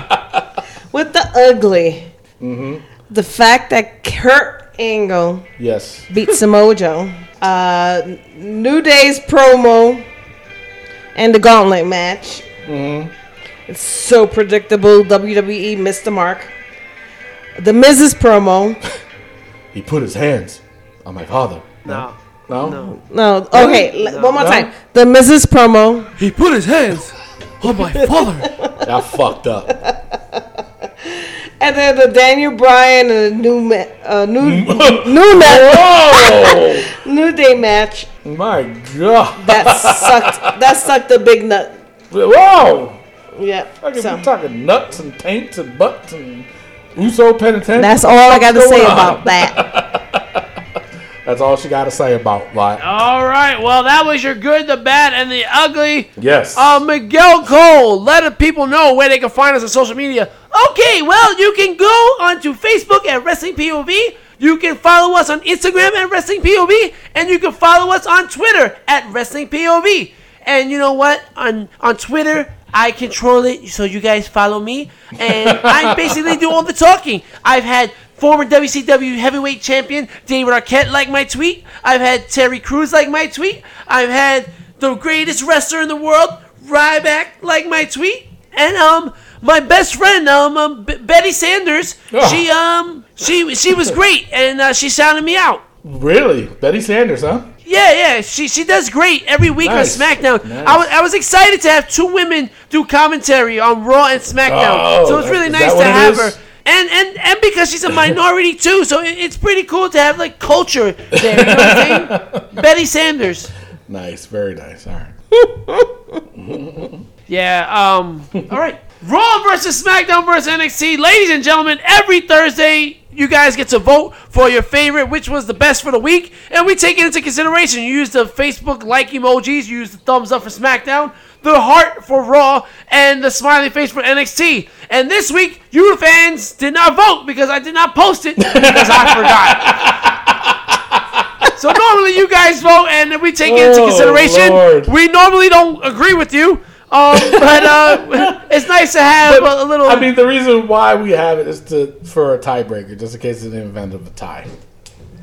with the ugly. Mm-hmm. The fact that Kurt Angle Yes. beat Samoa Joe. Uh, New Day's promo and the gauntlet match. Mm-hmm. It's so predictable. WWE missed the mark. The Miz promo. He put his hands on my father. No. No? No. No, okay, l- one more No? time. The Miz promo. He put his hands on my father. [LAUGHS] Y'all fucked up. And then the Daniel Bryan and the new ma- uh, new [LAUGHS] new ma- [LAUGHS] new day match my God. that sucked. That sucked a big nut. Whoa! Yeah. Like if So we're talking nuts and taints and butts and Uso penitentiary. that's all I got to say on? about [LAUGHS] that. That's all she got to say about like. All right. Well, that was your good, the bad, and the ugly. Yes. Uh, Miguel Cole, let the people know where they can find us on social media. Okay, well, you can go onto Facebook at Wrestling POV. You can follow us on Instagram at Wrestling POV, and you can follow us on Twitter at Wrestling POV. And you know what? On on Twitter, I control it, so you guys follow me, and I basically do all the talking. I've had former WCW heavyweight champion David Arquette like my tweet. I've had Terry Crews like my tweet. I've had the greatest wrestler in the world, Ryback, like my tweet. And um, my best friend, um, um B- Betty Sanders, Oh. she um she she was great, and uh, she sounded me out. Really, Betty Sanders, huh? Yeah, yeah, she she does great every week Nice. on SmackDown. Nice. I was I was excited to have two women do commentary on Raw and SmackDown, Oh, so it's really nice to have her. And, and and because she's a minority [LAUGHS] too, so it, it's pretty cool to have like culture there. You know what I'm saying? [LAUGHS] Betty Sanders. Nice, very nice. All right. [LAUGHS] Yeah. Um. all right. Raw versus SmackDown versus NXT, ladies and gentlemen. Every Thursday, you guys get to vote for your favorite, which was the best for the week, and we take it into consideration. You use the Facebook like emojis, you use the thumbs up for SmackDown, the heart for Raw, and the smiley face for NXT. And this week, you fans did not vote because I did not post it because I forgot. [LAUGHS] So normally you guys vote and we take it into Oh, consideration. We normally don't agree with you, um, but uh, it's nice to have a, a little. I mean, the reason why we have it is to for a tiebreaker, just in case in the event of a tie.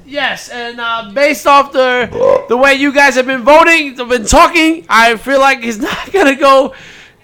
yes, and uh, based off the the way you guys have been voting, have been talking, I feel like it's [LAUGHS] not gonna go.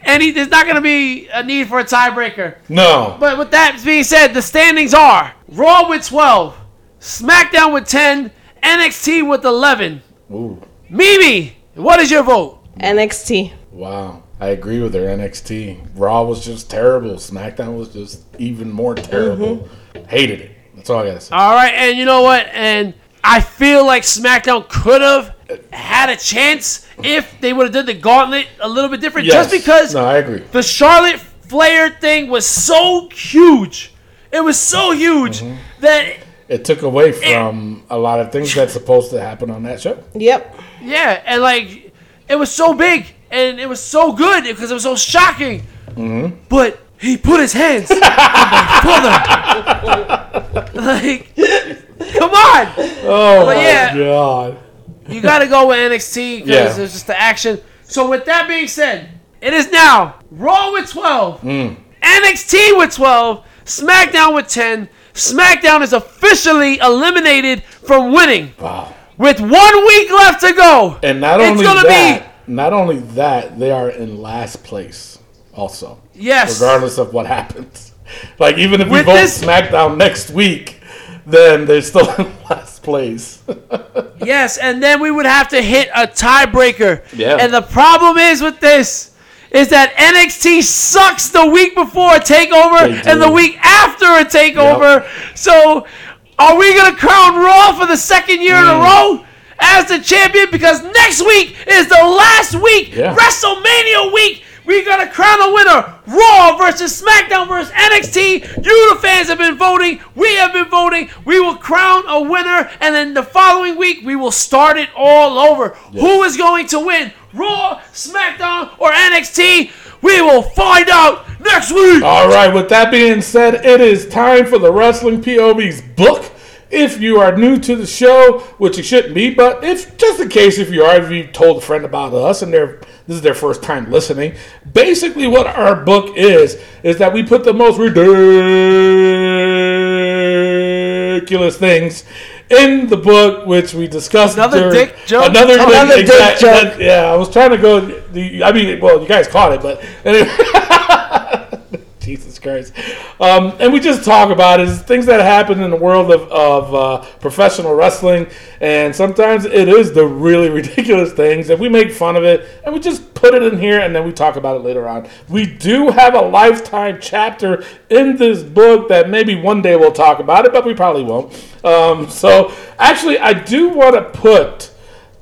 Any, there's not gonna be a need for a tiebreaker. No. But with that being said, the standings are Raw with 12, SmackDown with 10, NXT with 11. Ooh, Mimi, what is your vote? NXT. wow. I agree with her. NXT. Raw was just terrible. SmackDown was just even more terrible. Hated it. That's all I gotta say. All right, and you know what? And I feel like SmackDown could have had a chance if they would have done the gauntlet a little bit different. Yes. Just because No, I agree. the Charlotte Flair thing was so huge. It was so huge Mm-hmm. that It took away from a lot of things that's supposed to happen on that show. Yep. yeah, and like it was so big and it was so good because it was so shocking. Mm-hmm. But he put his hands on my father. [LAUGHS] like, come on. Oh But my yeah. god. You got to go with NXT because Yeah. there's just the action. So with that being said, it is now Raw with 12, Hmm. NXT with 12, SmackDown with 10. SmackDown is officially eliminated from winning Wow. with one week left to go. And not It's only gonna be- that, not only that, they are in last place also. Yes. Regardless of what happens. [LAUGHS] Like even if we With vote this- SmackDown next week, then they're still [LAUGHS] in last place. [LAUGHS] Yes, and then we would have to hit a tiebreaker. Yeah. And the problem is with this is that NXT sucks the week before a takeover and the week after a takeover. So are we gonna crown Raw for the second year in a Mm. row? As the champion, because next week is the last week, Yeah. WrestleMania week. We're gonna crown a winner. Raw versus SmackDown versus NXT. You, the fans, have been voting. We have been voting. We will crown a winner, and then the following week we will start it all over. Who is going to win? Raw, SmackDown, or NXT? We will find out next week. All right, with that being said, it is time for the Wrestling POV's book. If you are new to the show, which you shouldn't be, but if just in case if you are, if you told a friend about us and they're this is their first time listening, basically what our book is is that we put the most ridiculous things in the book, which we discussed. Another during- dick joke? Another, Another dick, dick exact- joke. that- yeah, I was trying to go. The, I mean, well, you guys caught it, but anyway. [LAUGHS] Jesus Christ. Um, and we just talk about is things that happen in the world of, of uh, professional wrestling. And sometimes it is the really [LAUGHS] ridiculous things, and we make fun of it, and we just put it in here, and then we talk about it later on. We do have a lifetime chapter in this book that maybe one day we'll talk about it, but we probably won't. Um, so actually, I do want to put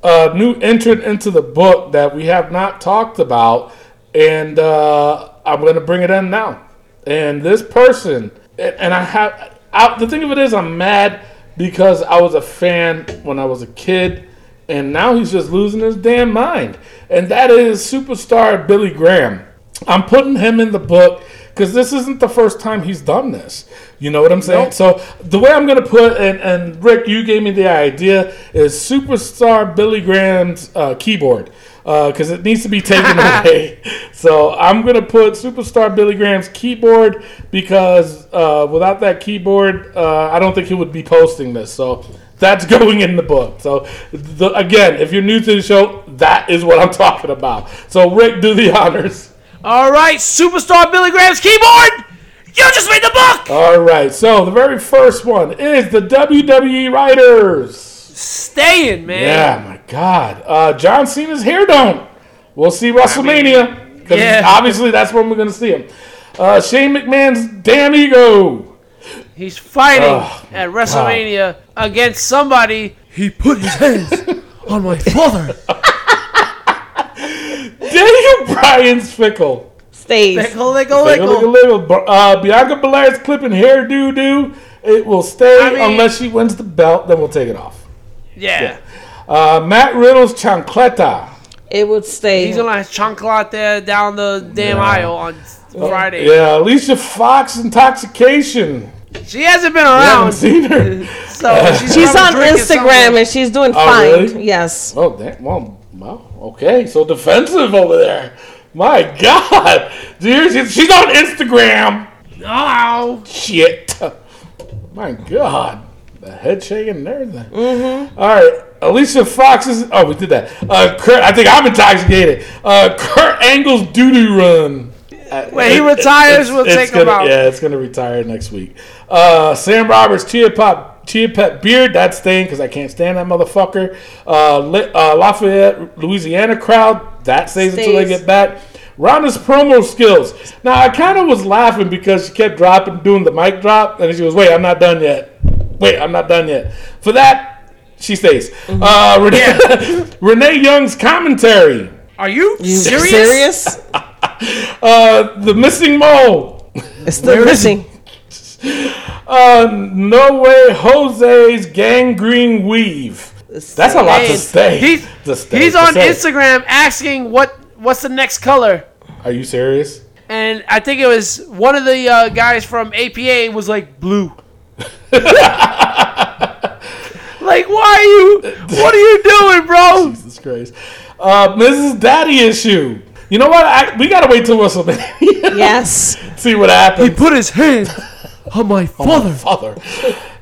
a new entrant into the book that we have not talked about, and uh, I'm going to bring it in now. And this person, and I have, I, the thing of it is, I'm mad because I was a fan when I was a kid, and now he's just losing his damn mind. And that is superstar Billy Graham. I'm putting him in the book because this isn't the first time he's done this. You know what I'm saying? So the way I'm going to put, and, and Rick, you gave me the idea, is superstar Billy Graham's uh, keyboard because it needs to be taken [LAUGHS] away. So I'm going to put superstar Billy Graham's keyboard because uh, without that keyboard, uh, I don't think he would be posting this. So that's [LAUGHS] going in the book. So the, again, if you're new to the show, that is what I'm [LAUGHS] talking about. So Rick, do the honors. All right, superstar Billy Graham's keyboard. You just made the book. All right, so the very first one is the WWE writers. Staying, man. Yeah, my God. Uh, John Cena's hair don't. We'll see WrestleMania. Because Yeah. obviously that's when we're going to see him. Uh, Shane McMahon's damn ego. He's fighting Oh, at WrestleMania against somebody. He put his hands [LAUGHS] on my father. Daniel Bryan's fickle. Stays. Lickle, lickle, Lickle, lickle, lickle. lickle. Uh, Bianca Belair's clipping hair doo doo. It will stay I mean- unless she wins the belt, then we'll take it off. Yeah. Uh, Matt Riddle's chancleta. It would stay. He's gonna chanclot there down the damn aisle on Friday. Yeah, Alicia Fox intoxication. She hasn't been I haven't around, seen her. [LAUGHS] so she's, She's probably on drinking Instagram something. and she's doing Oh, fine. really? Yes. Oh, damn. Well, well, okay. So defensive over there. My God. Dude, she's, she's on Instagram. Oh, Shit. My God. The head shaking and everything. Mm-hmm. All right. Alicia Fox is. Oh, we did that. Uh, Kurt, I think I'm intoxicated. Uh, Kurt Angle's doo doo run. When he it- retires, it's- we'll take gonna- out. Yeah, it's going to retire next week. Uh, Sam Roberts, Chia Pop, Chia Pet Beard, that's staying because I can't stand that motherfucker. Uh, uh, Lafayette, Louisiana crowd, that stays, until they get back. Ronda's promo skills. Now, I kind of was laughing because she kept dropping, doing the mic drop, and she was, wait, I'm not done yet. Wait, I'm not done yet. For that, she stays. Mm-hmm. Uh, Renee, [LAUGHS] Renee Young's commentary. are you, You serious? serious? [LAUGHS] Uh, the missing mole. It's still missing. [LAUGHS] Uh, no way Jose's gangrene weave. That's a lot to Hey, stay. He's, To stay, he's to on say. Instagram asking what what's the next color, Are you serious? and I think it was one of the uh, guys from APA was like blue. Like, why are you? What are you doing, bro? [LAUGHS] Jesus Christ. Uh, Miz's Daddy issue. You know what? I, we gotta wait till WrestleMania. [LAUGHS] Yes. See what happens. He put his hand [LAUGHS] on my father. Father.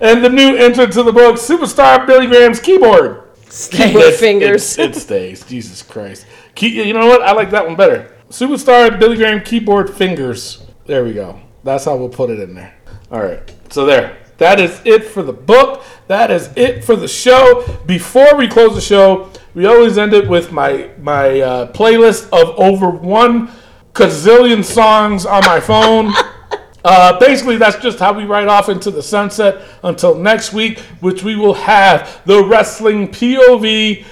And the new entrant to the book, superstar Billy Graham's keyboard. Keyboard fingers. It, it stays. Jesus Christ. Key, you know what? I like that one better. Superstar Billy Graham keyboard fingers. There we go. That's how we'll put it in there. All right. So there. That is it for the book. That is it for the show. Before we close the show, we always end it with my my uh, playlist of over one gazillion songs on my phone. [LAUGHS] Uh, basically, that's just how we ride off into the sunset until next week, which we will have the Wrestling POV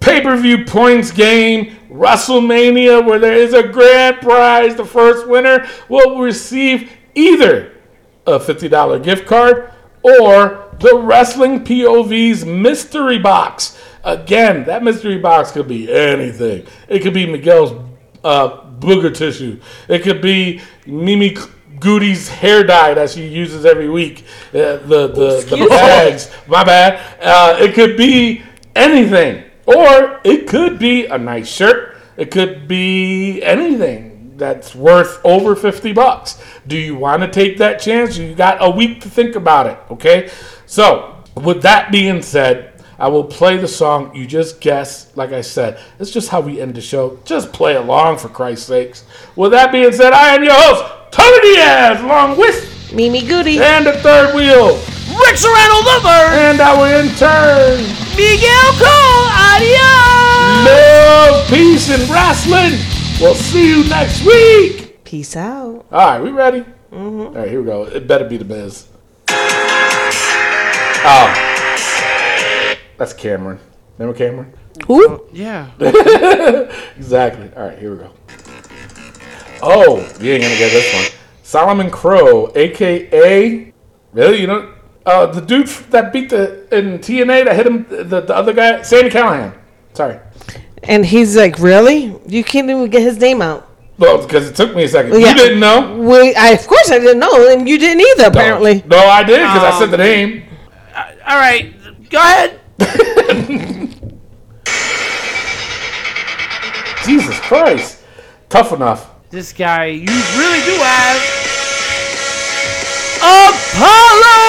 pay per view points game, WrestleMania, where there is a grand prize. The first winner will receive either a $50 gift card or the Wrestling POV's mystery box. Again, that mystery box could be anything. It could be Miguel's uh, booger tissue. It could be Mimi Goody's hair dye that she uses every week. Uh, the the, the bags. My bad. Uh, it could be anything, or it could be a nice shirt. It could be anything that's worth over 50 bucks. Do you want to take that chance? You got a week to think about it, okay? So, with that being said, I will play the song. You just guess, like I said, it's just how we end the show. Just play along for Christ's sakes. With that being said, I am your host, Tony Diaz, along with Mimi Goody. and the third wheel, Rick Serrano the third. and our intern, Miguel Cole. Adios. Love, Peace, and Wrestling. We'll see you next week. Peace out. All right, we ready? All right, here we go. It better be the Miz. Oh, that's Cameron. Remember Cameron? Who? Yeah. [LAUGHS] Exactly. All right, here we go. Oh, you ain't gonna get this one. Solomon Crowe, aka really, you know, uh, the dude that beat the in TNA that hit him, the, the other guy, Sami Callihan. Sorry. And he's like, really? You can't even get his name out. Well, because it took me a second. Yeah. You didn't know? We, I, of course, I didn't know, and you didn't either. Apparently, No, I did because I said the um, name. All right. Go ahead. [LAUGHS] Jesus Christ. Tough enough. This guy, you really do have Apollo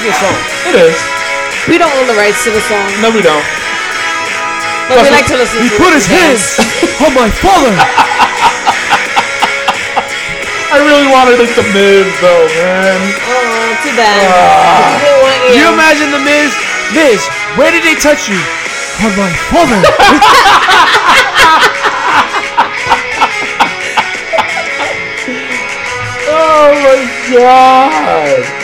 a good song. It is. We don't own the rights to the song, No, we don't. but we like to listen He to put his hands on my father. [LAUGHS] I really wanted it to Miz though, man. Oh, too bad. Ah. Want you you. imagine the Miz? Miz, where did they touch you? On my father. [LAUGHS] Oh my god.